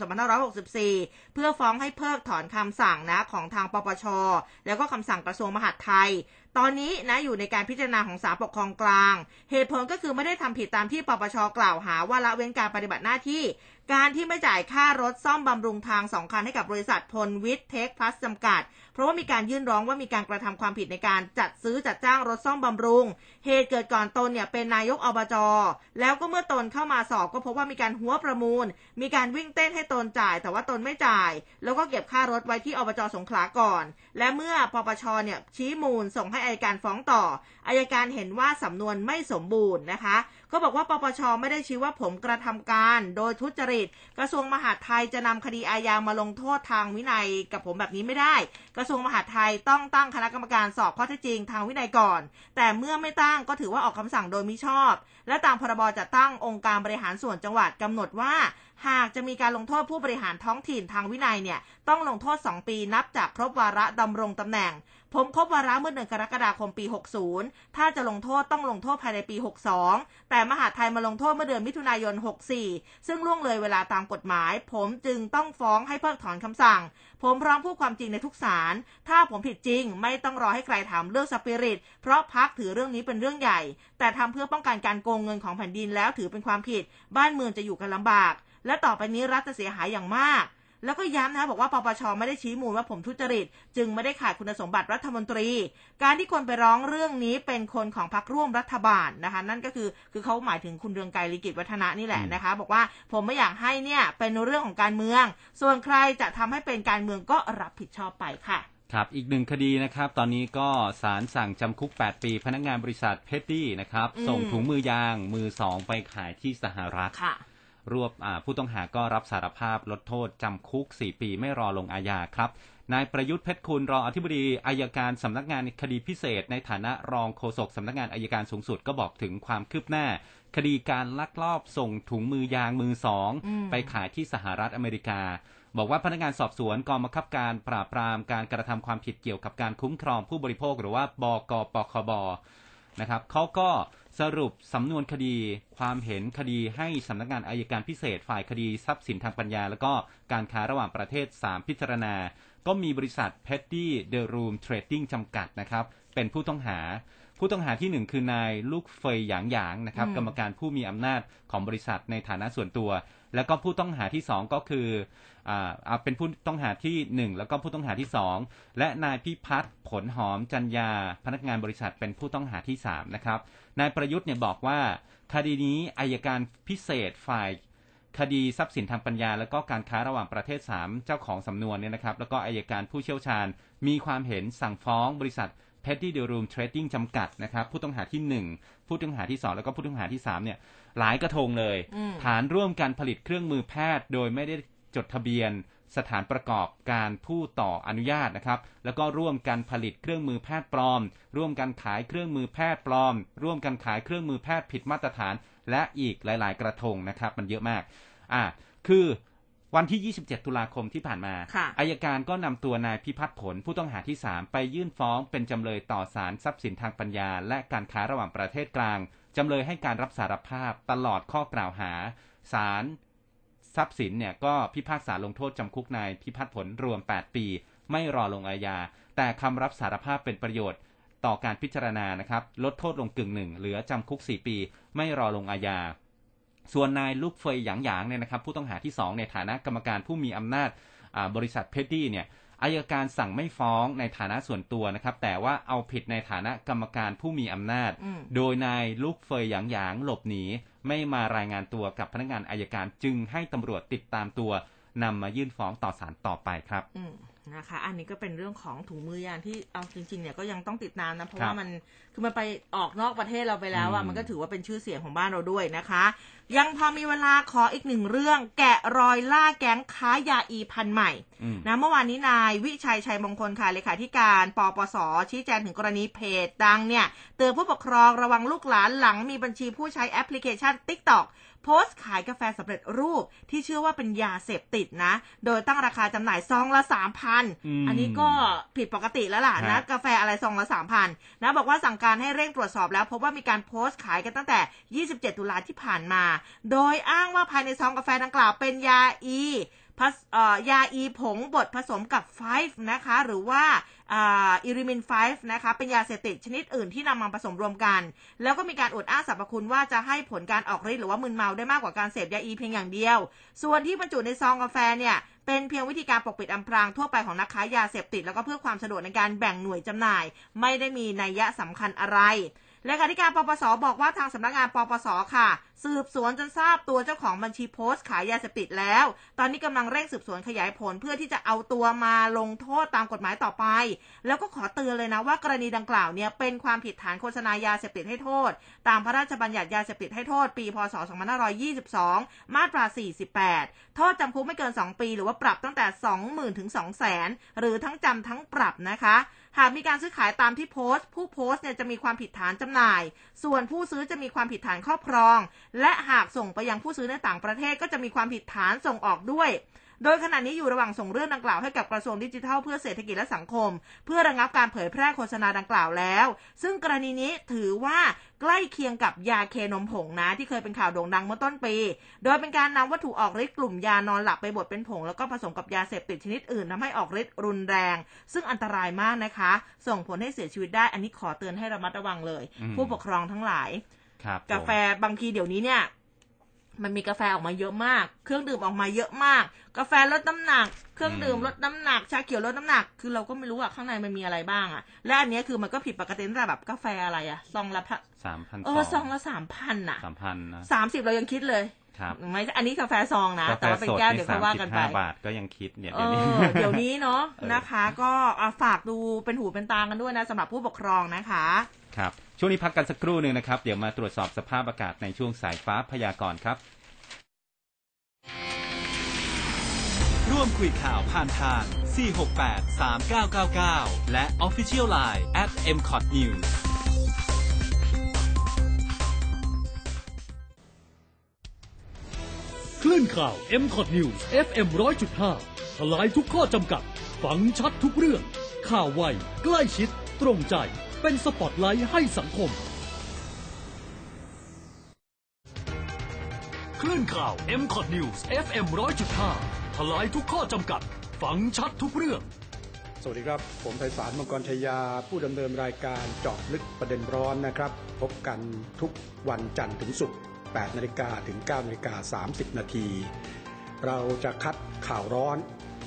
2564 เพื่อฟ้องให้เพิกถอนคำสั่งนะของทางปปช แล้วก็คำสั่งกระทรวงมหาดไทย ตอนนี้นะอยู่ในการพิจารณาของศาลปกครองกลาง เหตุผลก็คือไม่ได้ทำผิดตามที่ปปชกล่าวหาว่าละเว้นการปฏิบัติหน้าที่ การที่ไม่จ่ายค่ารถซ่อมบำรุงทางสองคันให้กับบริษัทพลวิทย์เทคพลัสจำกัดเพราะว่ามีการยื่นร้องว่ามีการกระทำความผิดในการจัดซื้อจัดจ้างรถซ่อมบำรุง เหตุเกิดก่อนตนเนี่ยเป็นนายกอบจแล้วก็เมื่อตนเข้ามาสอบก็พบว่ามีการหัวประมูล มีการวิ่งเต้นให้ตนจ่าย แต่ว่าตนไม่จ่าย แล้วก็เก็บค่ารถไว้ที่อบจสงขลาก่อน และเมื่อปปชเนี่ยชี้มูลส่งให้อายการฟ้องต่ออายการเห็นว่าสำนวนไม่สมบูรณ์นะคะ ก็บอกว่าปปชไม่ได้ชี้ว่าผมกระทำการ โดยทุจริต กระทรวงมหาดไทยจะนำคดีอาญามาลงโทษทางวินัยกับผมแบบนี้ไม่ได้กระทรวงมหาดไทยต้องตั้งคณะกรรมการสอบข้อเท็จจริงทางวินัยก่อน แต่เมื่อไม่ตั้งก็ถือว่าออกคำสั่งโดยมิชอบ และตามพรบจะตั้งองค์การบริหารส่วนจังหวัดกำหนดว่า หากจะมีการลงโทษผู้บริหารท้องถิ่นทางวินัยเนี่ยต้องลงโทษ 2 ปีนับจากครบวาระดำรงตำแหน่ง ผมครบวาระเมื่อหนึ่งกรกฎาคมปี 60 ถ้าจะลงโทษต้องลงโทษภายในปี 62 แต่มหาไทยมาลงโทษเมื่อเดือนมิถุนายน 64 ซึ่งล่วงเลยเวลาตามกฎหมาย ผมจึงต้องฟ้องให้เพิกถอนคำสั่ง ผมพร้อมพูดความจริงในทุกสาร ถ้าผมผิดจริง ไม่ต้องรอให้ใครถามเรื่องสปิริต เพราะพักถือเรื่องนี้เป็นเรื่องใหญ่ แต่ทำเพื่อป้องกันการโกงเงินของแผ่นดินแล้วถือเป็นความผิด บ้านเมืองจะอยู่กันลำบาก และต่อไปนี้รัฐจะเสียหายอย่างมาก แล้วก็ย้ำนะคะบอกว่าปปชไม่ได้ชี้มูลว่าผมทุจริต จึงไม่ได้ขาดคุณสมบัติรัฐมนตรี การที่คนไปร้องเรื่องนี้เป็นคนของพรรคร่วมรัฐบาลนะคะ นั่นก็คือคือเขาหมายถึงคุณเรืองไกรลิกิตวัฒนะนี่แหละนะคะ บอกว่าผมไม่อยากให้เนี่ยเป็นเรื่องของการเมือง ส่วนใครจะทำให้เป็นการเมืองก็รับผิดชอบไปค่ะครับอีกหนึ่งคดีนะครับ ตอนนี้ก็ศาลสั่งจำคุก 8 ปี พนักงานบริษัทเพตตี้นะครับ ส่งถุงมือยางมือสองไปขายที่สหรัฐ รวบผู้ต้องหาก็รับสารภาพลดโทษจำคุก 4 ปีไม่รอลงอาญาครับนายประยุทธ์เพชรคุณรองอธิบดีอายการสำนักงานคดีพิเศษ ในฐานะรองโฆษกสำนักงานอายการสูงสุดก็บอกถึงความคืบหน้า คดีการลักลอบส่งถุงมือยางมือสองอไปขายที่สหรัฐอเมริกา บอกว่าพนักงานสอบสวนกองบังคับการปราบปรามการกระทำความผิดเกี่ยวกับการคุ้มครองผู้บริโภคหรือว่าบกปคบนะครับเขาก็ สรุปสำนวนคดีความเห็นคดีให้สำนักงานอายการพิเศษฝ่ายคดีทรัพย์สินทางปัญญา แล้วก็การค้าระหว่างประเทศ 3 พิจารณา ก็มีบริษัท Petty The Room Trading จำกัดนะครับ เป็นผู้ต้องหา ผู้ต้องหาที่หนึ่งคือนายลูกเฟยหยางหยางนะครับอืมกรรมการผู้มีอำนาจของบริษัทในฐานะส่วนตัว แล้วก็ผู้ต้องหาที่สองก็คืออ่าอ่าเป็นผู้ต้องหาที่หนึ่งแล้วก็ผู้ต้องหาที่สองและนายพิพัฒน์ผลหอมจันยาพนักงานบริษัทเป็นผู้ต้องหาที่สามนะครับ นายประยุทธ์เนี่ยบอกว่า คดีนี้อายการพิเศษฝ่าย คดีทรัพย์สินทางปัญญา และก็การค้าระหว่างประเทศ 3 เจ้าของสำนวนเนี่ยนะครับ แล้วก็อายการผู้เชี่ยวชาญ มีความเห็นสั่งฟ้องบริษัท Petty The Room Trading จำกัดนะครับผู้ต้องหาที่ 1 ผู้ต้องหาที่ 2 แล้วก็ผู้ต้องหาที่ 3 เนี่ยหลายกระทงเลยอืมฐานร่วมกันผลิตเครื่องมือแพทย์ โดยไม่ได้จดทะเบียน สถานประกอบการผู้ต่ออนุญาตนะครับ แล้วก็ร่วมกันผลิตเครื่องมือแพทย์ปลอม ร่วมกันขายเครื่องมือแพทย์ปลอม ร่วมกันขายเครื่องมือแพทย์ผิดมาตรฐาน และอีกหลาย ๆ กระทงนะครับ มันเยอะมาก อ่า คือวันที่ 27 ตุลาคมที่ผ่านมาค่ะอายการก็นำตัวนายพิพัฒน์ผลผู้ต้องหาที่ 3 ไปยื่นฟ้องเป็นจำเลยต่อศาลทรัพย์สินทางปัญญา และการค้าระหว่างประเทศกลาง จำเลยให้การรับสารภาพตลอดข้อกล่าวหาศาล ทรัพย์สินเนี่ยก็พิพากษาลงโทษจำคุกนายพิพัฒน์ผลรวม 8 ปี ไม่รอลงอาญา แต่คำรับสารภาพเป็นประโยชน์ต่อการพิจารณานะครับลดโทษลงกึ่งหนึ่งเหลือจำคุก 4 ปี ไม่รอลงอาญา ส่วนนายลูกเฟยหยางหยางเนี่ยนะครับผู้ต้องหาที่ 2 ในฐานะกรรมการผู้มีอำนาจอ่าบริษัทเพดดี้เนี่ยอัยการสั่งไม่ฟ้องในฐานะส่วนตัวนะครับ แต่ว่าเอาผิดในฐานะกรรมการผู้มีอำนาจอืมโดยนายลูกเฟยหยางหยางหลบหนี ไม่มารายงานตัวกับพนักงานอัยการจึงให้ตำรวจติดตามตัว นำมายื่นฟ้องต่อศาลต่อไปครับอืมนะคะ อันนี้ก็เป็นเรื่องของถุงมือยางที่เอาจริงๆเนี่ยก็ยังต้องติดตามนะ เพราะครับว่ามันคือมันไปออกนอกประเทศเราไปแล้วอะอืมมันก็ถือว่าเป็นชื่อเสียงของบ้านเราด้วยนะคะ ยังพอมีเวลาขออีกหนึ่งเรื่อง แกะรอยล่าแก๊งค้ายาอีพันธุ์ใหม่อืมนะเมื่อวานนี้นายวิชัยชัยมงคลค่ะเลขาธิการปปส ชี้แจงถึงกรณีเพจดังเนี่ยเตือนผู้ปกครองระวังลูกหลานหลังมีบัญชีผู้ใช้แอปพลิเคชัน TikTok โพสต์ขายกาแฟสำเร็จรูปที่เชื่อว่าเป็นยาเสพติดนะ โดยตั้งราคาจำหน่ายซองละ3,000อืมอันนี้ก็ผิดปกติแล้วล่ะนะฮะกาแฟอะไรซองละ3,000นะบอกว่าสั่งการให้เร่งตรวจสอบแล้ว พบว่ามีการโพสต์ขายกันตั้งแต่ 27 ตุลาที่ผ่านมา โดยอ้างว่าภายในซองกาแฟดังกล่าวเป็นยาอีพัสเอ่อ ยาอีผงบดผสมกับไฟฟ์นะคะ หรือว่าอิริมินไฟฟ์นะคะ เป็นยาเสพติดชนิดอื่นที่นำมาผสมรวมกัน แล้วก็มีการอวดอ้างสรรพคุณว่าจะให้ผลการออกฤทธิ์หรือว่ามึนเมาได้มากกว่าการเสพยาอีเพียงอย่างเดียว ส่วนที่บรรจุในซองกาแฟเนี่ยเป็นเพียงวิธีการปกปิดอำพรางทั่วไปของนักค้ายาเสพติด แล้วก็เพื่อความสะดวกในการแบ่งหน่วยจำหน่าย ไม่ได้มีนัยยะสำคัญอะไร เลขาธิการปปสบอกว่าทางสำนักงานปปสค่ะ สืบสวนจนทราบตัวเจ้าของบัญชีโพสต์ขายยาเสพติดแล้ว ตอนนี้กำลังเร่งสืบสวนขยายผลเพื่อที่จะเอาตัวมาลงโทษตามกฎหมายต่อไป แล้วก็ขอเตือนเลยนะว่ากรณีดังกล่าวเนี่ยเป็นความผิดฐานโฆษณายาเสพติดให้โทษ ตามพระราชบัญญัติยาเสพติดให้โทษ ปี พศ 2522 มาตรา 48 โทษจำคุกไม่เกิน 2 ปี หรือว่าปรับตั้งแต่ 20,000ถึง200,000หรือทั้งจำทั้งปรับนะคะ หากมีการซื้อขายตามที่โพสต์ ผู้โพสต์เนี่ยจะมีความผิดฐานจำหน่าย ส่วนผู้ซื้อจะมีความผิดฐานครอบครอง และหากส่งไปยังผู้ซื้อในต่างประเทศก็จะมีความผิดฐานส่งออกด้วย โดยขณะนี้อยู่ระหว่างส่งเรื่องดังกล่าวให้กับกระทรวงดิจิทัลเพื่อเศรษฐกิจและสังคม เพื่อระงับการเผยแพร่โฆษณาดังกล่าวแล้ว ซึ่งกรณีนี้ถือว่าใกล้เคียงกับยาเคนมผงนะ ที่เคยเป็นข่าวโด่งดังเมื่อต้นปี โดยเป็นการนำวัตถุออกฤทธิ์กลุ่มยานอนหลับไปบดเป็นผง แล้วก็ผสมกับยาเสพติดชนิดอื่นทำให้ออกฤทธิ์รุนแรง ซึ่งอันตรายมากนะคะ ส่งผลให้เสียชีวิตได้ อันนี้ขอเตือนให้ระมัดระวังเลยอืมผู้ปกครองทั้งหลายครับผมกาแฟบางทีเดี๋ยวนี้เนี่ย มันมีกาแฟออกมาเยอะมาก เครื่องดื่มออกมาเยอะมาก กาแฟลดน้ำหนัก เครื่องดื่มลดน้ำหนัก ชาเขียวลดน้ำหนัก คือเราก็ไม่รู้อะข้างในมันมีอะไรบ้างอะและอันเนี้ยคือมันก็ผิดปกติตั้งแต่แบบกาแฟอะไรอะซองละพะสามพันเออซองละสามพันอะสามพันนะสามสิบเรายังคิดเลย ครับไม่อันนี้กาแฟซองนะกาแฟแต่ว่าเป็นสดแก้วนี่เดี๋ยวสาเขามว่าสิกันบไปห้าบาทก็ยังคิดเนี่ยเอเดี๋ยวนี้อเดี๋ยวนี้เนาะเออนะคะ ก็อะฝากดูเป็นหูเป็นตากันด้วยนะสำหรับผู้ปกครองนะคะครับช่วงนี้พักกันสักครู่หนึ่งนะครับ เดี๋ยวมาตรวจสอบสภาพอากาศในช่วงสายฟ้าพยากรณ์ครับ ร่วมคุยข่าวผ่านทาง 468 3999 และ Official Line at mcot news คลื่นข่าว m c o t News FM 100.5ทลายทุกข้อจำกัด ฟังชัดทุกเรื่อง ข่าวไว ใกล้ชิด ตรงใจ เป็นสปอตไลท์ให้สังคม คลื่นข่าว m c o t News FM 100.5ทลายทุกข้อจำกัด ฟังชัดทุกเรื่อง สวัสดีครับ ผมไพศาลมังกรชยา ผู้ดำเนินรายการเจาะลึกประเด็นร้อนนะครับ พบกันทุกวันจันทร์ถึงศุกร์ 8นาฬิกาถึง9นาฬิกา30 นาที เราจะคัดข่าวร้อน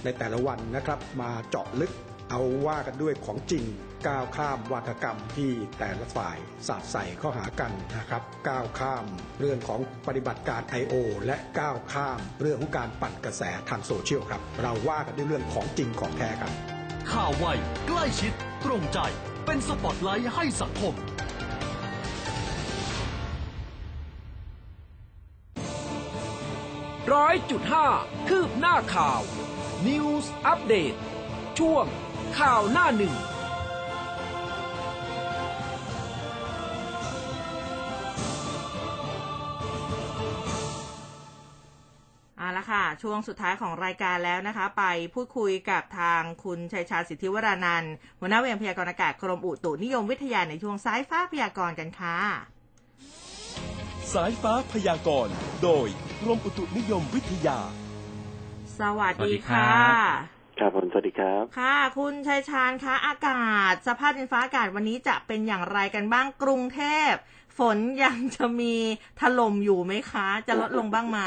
ในแต่ละวันนะครับ มาเจาะลึกเอาว่ากันด้วยของจริงก้าวข้ามวาทกรรมที่แต่ละฝ่ายสาดใส่เข้าหากันนะครับ ก้าวข้ามเรื่องของปฏิบัติการ I.O. และก้าวข้ามเรื่องของการปั่นกระแสทางโซเชียลครับ เราว่ากันด้วยเรื่องของจริงของแท้ครับข่าวไวใกล้ชิด ตรงใจ เป็นสปอตไลท์ให้สังคม ร้อยจุดห้าคืบหน้าข่าว News อัปเดตช่วงข่าวหน้าหนึ่งเอาละค่ะ ช่วงสุดท้ายของรายการแล้วนะคะ ไปพูดคุยกับทางคุณชัยชาญสิทธิวรานันท์หัวหน้าเวรพยากรณ์อากาศกรมอุตุนิยมวิทยาในช่วงสายฟ้าพยากรณ์กันค่ะ สายฟ้าพยากรณ์โดย กรมอุตุนิยมวิทยา สวัสสวัสดีดีครัค่ะบครับผมสวัสดีครับ ค่ะ คุณชัยชาญคะอากาศ สภาพดินฟ้าอากาศวันนี้จะเป็นอย่างไรกันบ้างกรุงเทพ ฝนยังจะมีถล่มอยู่ไหมคะ จะลดลงบ้างไหม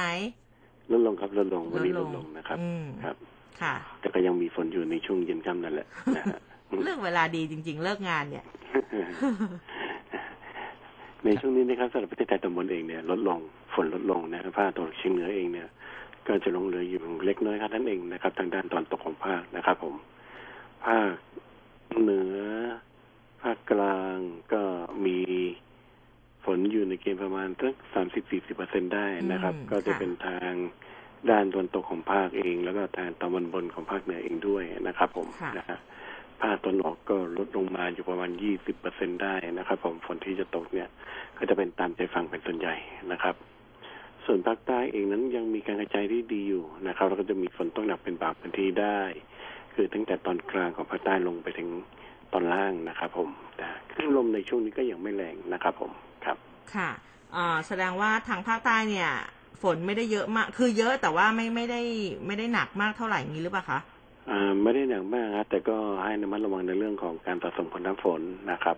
ลดลงครับลดลงวันนี้ลลดดลลงงนะครับอืมครับ ค่ะ แต่ก็ยังมีฝนอยู่ในช่วงเย็นค่ำนั่นแหละนะฮะเลือกเวลาดีจริง ๆ เลิกงานเนี่ย ในช่วงนี้นะครับสำหรับประเทศไทยตอนบนเองเนี่ยลดลงฝนลดลงนะครับภาคตะวันออกเฉียงเหนือเองเนี่ย ก็จะลงเหลืออยู่เล็กน้อยครับนั่นเองนะครับ ทางด้านตอนตกของภาคนะครับ ผม ภาคเหนือ ภาคกลางก็มีฝนอยู่ในเกณฑ์ประมาณสักสามสิบสี่สิบเปอร์เซ็นได้นะครับอืมก็จะค่ะเป็นทางด้านตะวันตกของภาคเอง แล้วก็ทางตะวันบนของภาคเหนือเองด้วยนะครับ ผมค่ะนะฮะ ภาคตะวันออกก็ลดลงมาอยู่ประมาณยี่สิบเปอร์เซ็นได้นะครับผมฝนที่จะตกเนี่ยก็จะเป็นตามใจฟังเป็นส่วนใหญ่นะครับ ส่วนภาคใต้เองนั้นยังมีการกระจายที่ดีอยู่นะครับ แล้วก็จะมีฝนตกหนักเป็นบางพื้นที่ได้ คือตั้งแต่ตอนกลางของภาคใต้ลงไปถึงตอนล่างนะครับผมแต่คลื่นลมในช่วงนี้ก็ยังไม่แรงนะครับผมครับ ค่ะแสดงว่าทางภาคใต้เนี่ย ฝนไม่ได้เยอะมาก คือเยอะแต่ว่าไม่ไม่ได้ไม่ได้หนักมากเท่าไหร่งี้หรือเปล่าคะ ไม่ได้หนักมากครับแต่ก็ให้ระมัดระวังในเรื่องของการสะสมของน้ำฝนนะครับ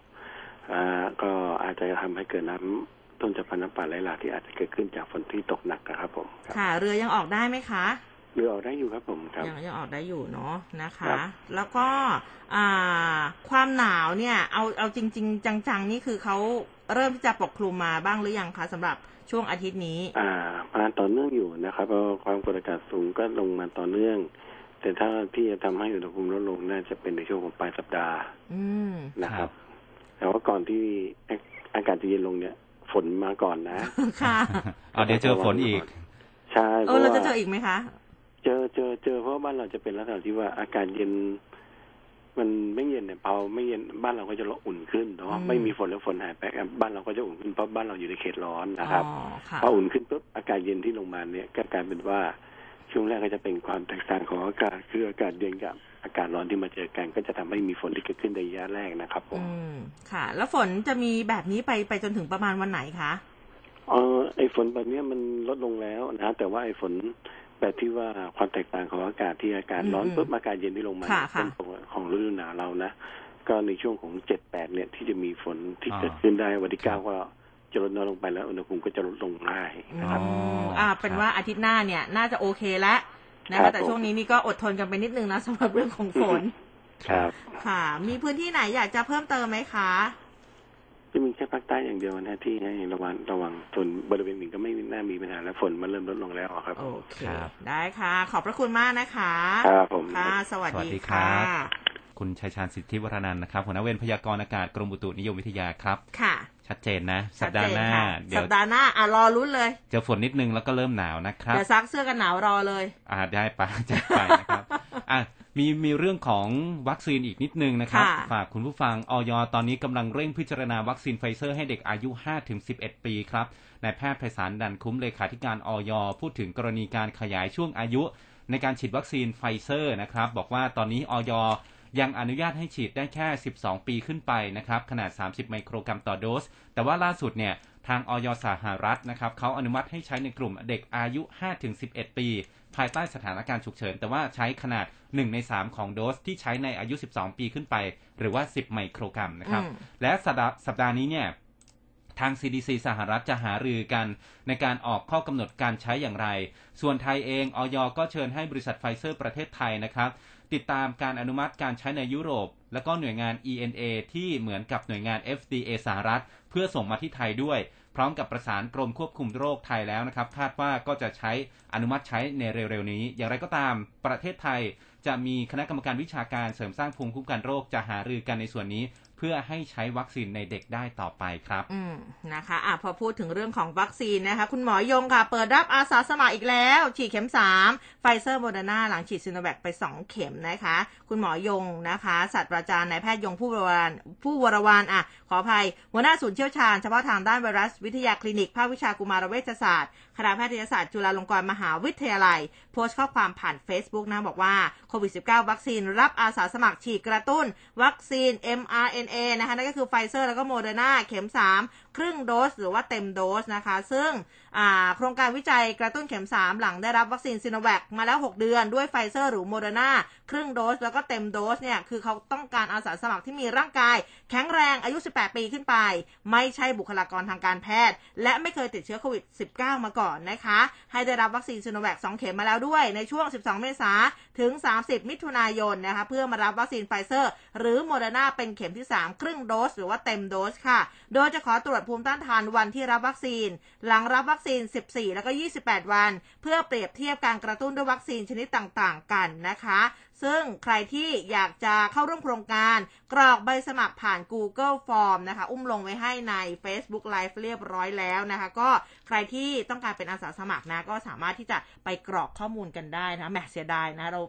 อ่าก็อาจจะทำให้เกิดน้ำต้นจะพันน้ำป่าไหลหลากที่อาจจะเกิดขึ้นจากฝนที่ตกหนักนะครับผมครับค่ะ เรือยังออกได้ไหมคะเรือออกได้อยู่ครับผมครับยังยังออกได้อยู่เนาะนะครัคะบแล้วก็อ่าความหนาวเนี่ย เอาเอาจริง ๆ จังๆ นี่คือเขาเริ่มที่จะปกคลุมมาบ้างหรือยังคะสำหรับช่วงอาทิตย์นี้ อ่ามาต่อเนื่องอยู่นะครับเพราะความกดอากาศสูงก็ลงมาต่อเนื่อง แต่ถ้าที่จะทำให้อุณหภูมิลดลงน่าจะเป็นในช่วงของปลายสัปดาห์อืมนะครับ แต่ว่าก่อนที่อาอากาศจะเย็นลงเนี่ย ฝนมาก่อนนะ ค่ะเอาเดี๋ยวเจอฝนอีก ใช่เพเออราะเราว่าจะเจออีกไหมคะ เจอเจอเจอเพราะว่าบ้านเราจะเป็นลักษณะที่ว่าอากาศเย็น มันไม่เย็นเนี่ยพอไม่เย็นบ้านเราก็จะอุ่นขึ้นเนาะอืมไม่มีฝนแล้วฝนหายไปอะบ้านเราก็จะอุ่นขึ้นเพราะบ้านเราอยู่ในเขตร้อนนะครับอ๋อค่ะพออุ่นขึ้นปุ๊บอากาศเย็นที่ลงมาเนี่ยก็กลายเป็นว่า ช่วงแรกก็จะเป็นความแตกต่างของอากาศคืออากาศเย็นกับอากาศร้อนที่มาเจอกัน ก็จะทำให้มีฝนที่เกิดขึ้นในระยะแรกนะครับผมอืมค่ะ แล้วฝนจะมีแบบนี้ไปไปจนถึงประมาณวันไหนคะเออไอฝนแบบเนี้ยมันลดลงแล้วนะ แต่ว่าไอฝนแบบที่ว่าความแตกต่างของอากาศที่อากาศร้อนอืมปุ๊บอากาศเย็นที่ลงมาค่ะเป็นค่ะของของฤดูหนาวเรานะก็ในช่วงของเจ็ดแปดเนี่ยที่จะมีฝนที่อ่าเกิดขึ้นได้วันที่เก้าก็ จะลดน้อยลงไปแล้วอุณหภูมิก็จะลดลงง่ายอืนะครับมอ่า เป็นว่าอาทิตย์หน้าเนี่ย น่าจะโอเคแล้วนะครัคะบแต่ช่วงนี้นี่ก็อดทนกันไปนิดนึงนะสำหรับเรื่องของฝน ครับ ค่ะ มีพื้นที่ไหนอยากจะเพิ่มเติมไหมคะจะมีแค่ภาคใต้อย่างเดียวนะที่ให้ระวังระวังส่วนบริเวณอื่นก็ไม่น่ามีปัญหาแล้วฝนมันเริ่มลดลงแล้วอะครับ โอเคครับได้ค่ะ ขอบพระคุณมากนะคะ ครับผมค่ะสวัสสวัสดีดีครัค่ะบคุณชัยชาญสิทธิวรนันท์นะครับหัวหน้าเวรพยากรณ์อากาศกรมอุตุนิยมวิทยาครับ ค่ะ ชัดเจนนะ สัปดาห์หน้าชัจเดี๋เจยนวค่ะสัปดาห์หน้าอะรอลุ้นเลย เจอฝนนิดนึงแล้วก็เริ่มหนาวนะครับเดี๋ยวซักเสื้อกันหนาวรอเลย อ่าได้ไปจัดไปนะครับอะมีมีเรื่องของวัคซีนอีกนิดนึงนะครับค่ะฝากคุณผู้ฟังออยตอนนี้กำลังเร่งพิจารณาวัคซีนไฟเซอร์ให้เด็กอายุ 5-11 ปีครับนายแพทย์ไพศาลดั่นคุ้มเลขาธิการออยพูดถึงกรณีการขยายช่วงอายุ ในการฉีดวัคซีนไฟเซอร์นะครับ บอกว่าตอนนี้ออย ยังอนุญาตให้ฉีดได้แค่ 12 ปีขึ้นไปนะครับขนาด 30 ไมโครกรัมต่อโดส แต่ว่าล่าสุดเนี่ยทางออยสหรัฐนะครับเขาอนุมัติให้ใช้ในกลุ่มเด็กอายุ 5-11 ปี ภายใต้สถานการณ์ฉุกเฉิน แต่ว่าใช้ขนาด 1 ใน 3 ของโดสที่ใช้ในอายุ 12 ปีขึ้นไป หรือว่า 10 ไมโครกรัมนะครับอืมและสัปดาห์สัปดาห์นี้เนี่ยทาง CDC สหรัฐจะหารือกันในการออกข้อกำหนดการใช้อย่างไร ส่วนไทยเองออยก็เชิญให้บริษัทไฟเซอร์ประเทศไทยนะครับ ติดตามการอนุมัติการใช้ในยุโรป และก็หน่วยงาน EMA ที่เหมือนกับหน่วยงาน FDA สหรัฐ เพื่อส่งมาที่ไทยด้วย พร้อมกับประสานกรมควบคุมโรคไทยแล้วนะครับ คาดว่าก็จะใช้อนุมัติใช้ในเร็วๆนี้ อย่างไรก็ตามประเทศไทย จะมีคณะกรรมการวิชาการเสริมสร้างภูมิคุ้มกันโรคจะหารือกันในส่วนนี้ เพื่อให้ใช้วัคซีนในเด็กได้ต่อไปครับ อืมนะคะอะพอพูดถึงเรื่องของวัคซีนนะคะ คุณหมอยงค่ะ เปิดรับอาสาสมัครอีกแล้ว ฉีดเข็ม3ไฟเซอร์โมเดอร์นาหลังฉีดซิโนแวคไป2เข็มนะคะ คุณหมอยงนะคะศาสตราจารย์นายแพทย์ยงภู่วรวรรณภู่วรวรรณอะ ขออภัย หัวหน้าศูนย์เชี่ยวชาญเฉพาะทางด้านไวรัสวิทยาคลินิก ภาควิชากุมารเวชศาสตร์คณะแพทยศาสตร์จุฬาลงกรณ์มหาวิทยาลัย โพสต์ข้อความผ่าน Facebook นะบอกว่าโควิด -19 วัคซีนรับอาสาสมัครฉีดกระตุ้น วัคซีน mRNA นะคะนั่นก็คือไฟเซอร์แล้วก็โมเดอร์นาเข็ม 3ครึ่งโดสหรือว่าเต็มโดสนะคะ ซึ่งโครงการวิจัยกระตุ้นเข็ม 3 หลังได้รับวัคซีนซิโนแวคมาแล้ว 6 เดือนด้วยไฟเซอร์หรือโมเดอร์นาครึ่งโดสแล้วก็เต็มโดสเนี่ยคือเขาต้องการอาสาสมัครที่มีร่างกาย แข็งแรงอายุ 18 ปีขึ้นไป ไม่ใช่บุคลากรทางการแพทย์ และไม่เคยติดเชื้อโควิด -19 มาก่อนนะคะ ให้ได้รับวัคซีนซิโนแวค2เข็มมาแล้วด้วยในช่วง 12 เมษาถึง 30 มิถุนายนนะคะเพื่อมารับวัคซีนไฟเซอร์หรือโมเดอร์นาเป็นเข็มที่ 3 ครึ่งโดสหรือว่าเต็มโดสค่ะ โดยจะขอตรวจภูมิต้านทานวันที่รับวัคซีน หลังรับวัคซีน 14 แล้วก็ 28 วัน เพื่อเปรียบเทียบการกระตุ้นด้วยวัคซีนชนิดต่างๆ กันนะคะ ซึ่งใครที่อยากจะเข้าร่วมโครงการ กรอกใบสมัครผ่าน Google Form นะคะ อุ้มลงไว้ให้ใน Facebook Live เรียบร้อยแล้วนะคะ ก็ใครที่ต้องการเป็นอาสาสมัครนะ ก็สามารถที่จะไปกรอกข้อมูลกันได้นะแหมเสียดายนะเรา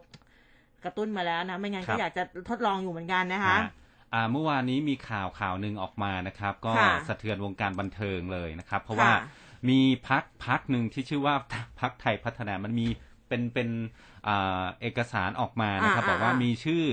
กระตุ้นมาแล้วนะ ไม่งั้นครัก็บอยากจะทดลองอยู่เหมือนกันนะคะ อ่าอ่าเมื่อวานนี้มีข่าวข่าวหนึ่งออกมานะครับ ก็ค่ะสะเทือนวงการบันเทิงเลยนะครับ เพราะว่าค่ะมีพักพักหนึ่งที่ชื่อว่าพักไทยพัฒนามันมีเป็นเป็นอ่าเอกสารออกมานะครับอ่าบอกว่าอ่ามีมีชื่อ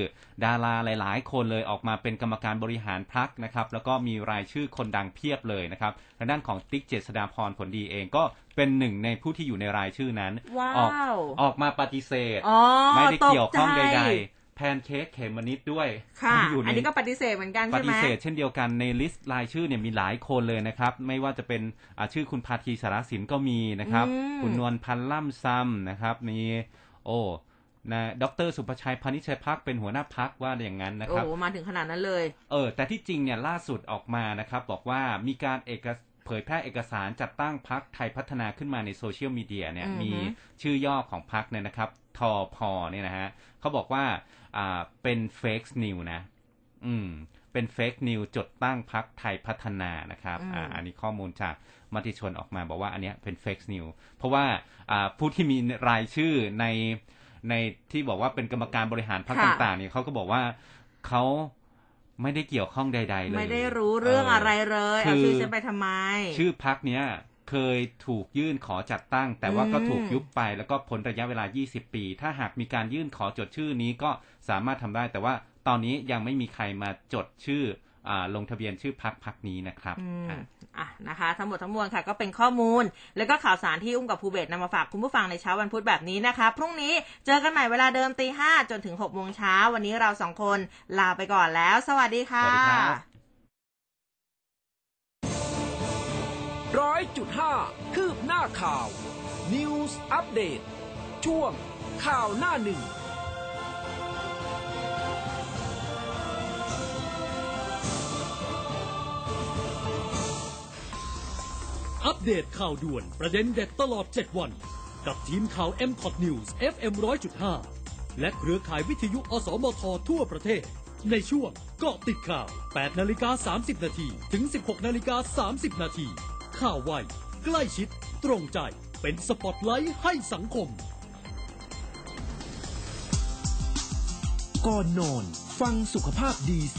ดาราหลาย ๆ คนเลยออกมาเป็นกรรมการบริหารพักนะครับ แล้วก็มีรายชื่อคนดังเพียบเลยนะครับทางด้านของติ๊กเจษฎาพรผลดีเองก็เป็นหนึ่งในผู้ที่อยู่ในรายชื่อนั้นว้าออกวออกมาปฏิเสธอ๋อไม่ได้เกี่ยวข้องตใใจดๆ แพนเค้กเขมมนิดด้วยค่ะอยู่ในอันนี้ก็ปฏิเสธเหมือนกันปใช่ไหมฏิเสธเช่นเดียวกันในลิสต์รายชื่อเนี่ยมีหลายคนเลยนะครับ ไม่ว่าจะเป็นอ่าชื่อคุณพาทีสารสินก็มีนะครับอืมคุณนวลพันธ์ล่ำซ้ำนะครับมีโอ้นะดรสุภชัยพานิชยพักเป็นหัวหน้าพักว่าอย่างนั้นนะคโอ้รับโหมาถึงขนาดนั้นเลย เออ แต่ที่จริงเนี่ยล่าสุดออกมานะครับ บอกว่ามีการเอกเผยแพร่เอกสารจัดตั้งพรรคไทยพัฒนาขึ้นมาในโซเชียลมีเดียเนี่ยอือฮึมีชื่อย่อของพรรคเนี่ยนะครับทอพอเนี่ยนะฮะเขาบอกว่า อ่าเป็น fake news นะ อืม เป็น fake news จดตั้งพรรคไทยพัฒนานะครับอืมอ่าอันนี้ข้อมูลจากมติชนออกมาบอกว่าอันเนี้ยเป็น fake news เพราะว่าอ่าผู้ที่มีรายชื่อในในที่บอกว่าเป็นกรรมการบริหารพรรคต่าง ๆ เนี่ยเขาก็บอกว่าเขาไม่ได้เกี่ยวข้องใด ๆ เลย ไม่ได้รู้เรื่องอะไรเลยเอาคือชื่อฉันไปทำไม ชื่อพักเนี้ยเคยถูกยื่นขอจัดตั้ง แต่ว่าก็อืมถูกยุบไปแล้วก็พ้นระยะเวลา 20 ปี ถ้าหากมีการยื่นขอจดชื่อนี้ก็ สามารถทำได้ แต่ว่าตอนนี้ยังไม่มีใครมาจดชื่ออาลงทะเบียนชื่อพักพักนี้นะครับอืมอะอะนะคะ ทั้งหมดทั้งมวลค่ะ ก็เป็นข้อมูล แล้วก็ข่าวสารที่อุ้มกับภูเบศนำมาฝากคุณผู้ฟังในเช้าวันพุธแบบนี้นะคะ พรุ่งนี้เจอกันใหม่เวลาเดิมตีห้าจนถึงหกโมงเช้าวันนี้เราสองคนลาไปก่อนแล้ว สวัสดีค่ะสวัสดีครับร้อยจุดห้าคืบหน้าข่าว News อัปเดตช่วงข่าวหน้าหนึ่ง อัปเดตข่าวด่วนประเด็นเด็ดตลอด 7 วัน กับทีมข่าว m c o t News FM 100.5 และเครือข่ายวิทยุ อสมท ทั่วประเทศ ในช่วงเกาะติดข่าว 8 นาฬิกา 30 นาทีถึง 16 นาฬิกา 30 นาที ข่าวไว ใกล้ชิด ตรงใจ เป็นสปอตไลท์ให้สังคม ก่อนนอน ฟังสุขภาพดีสี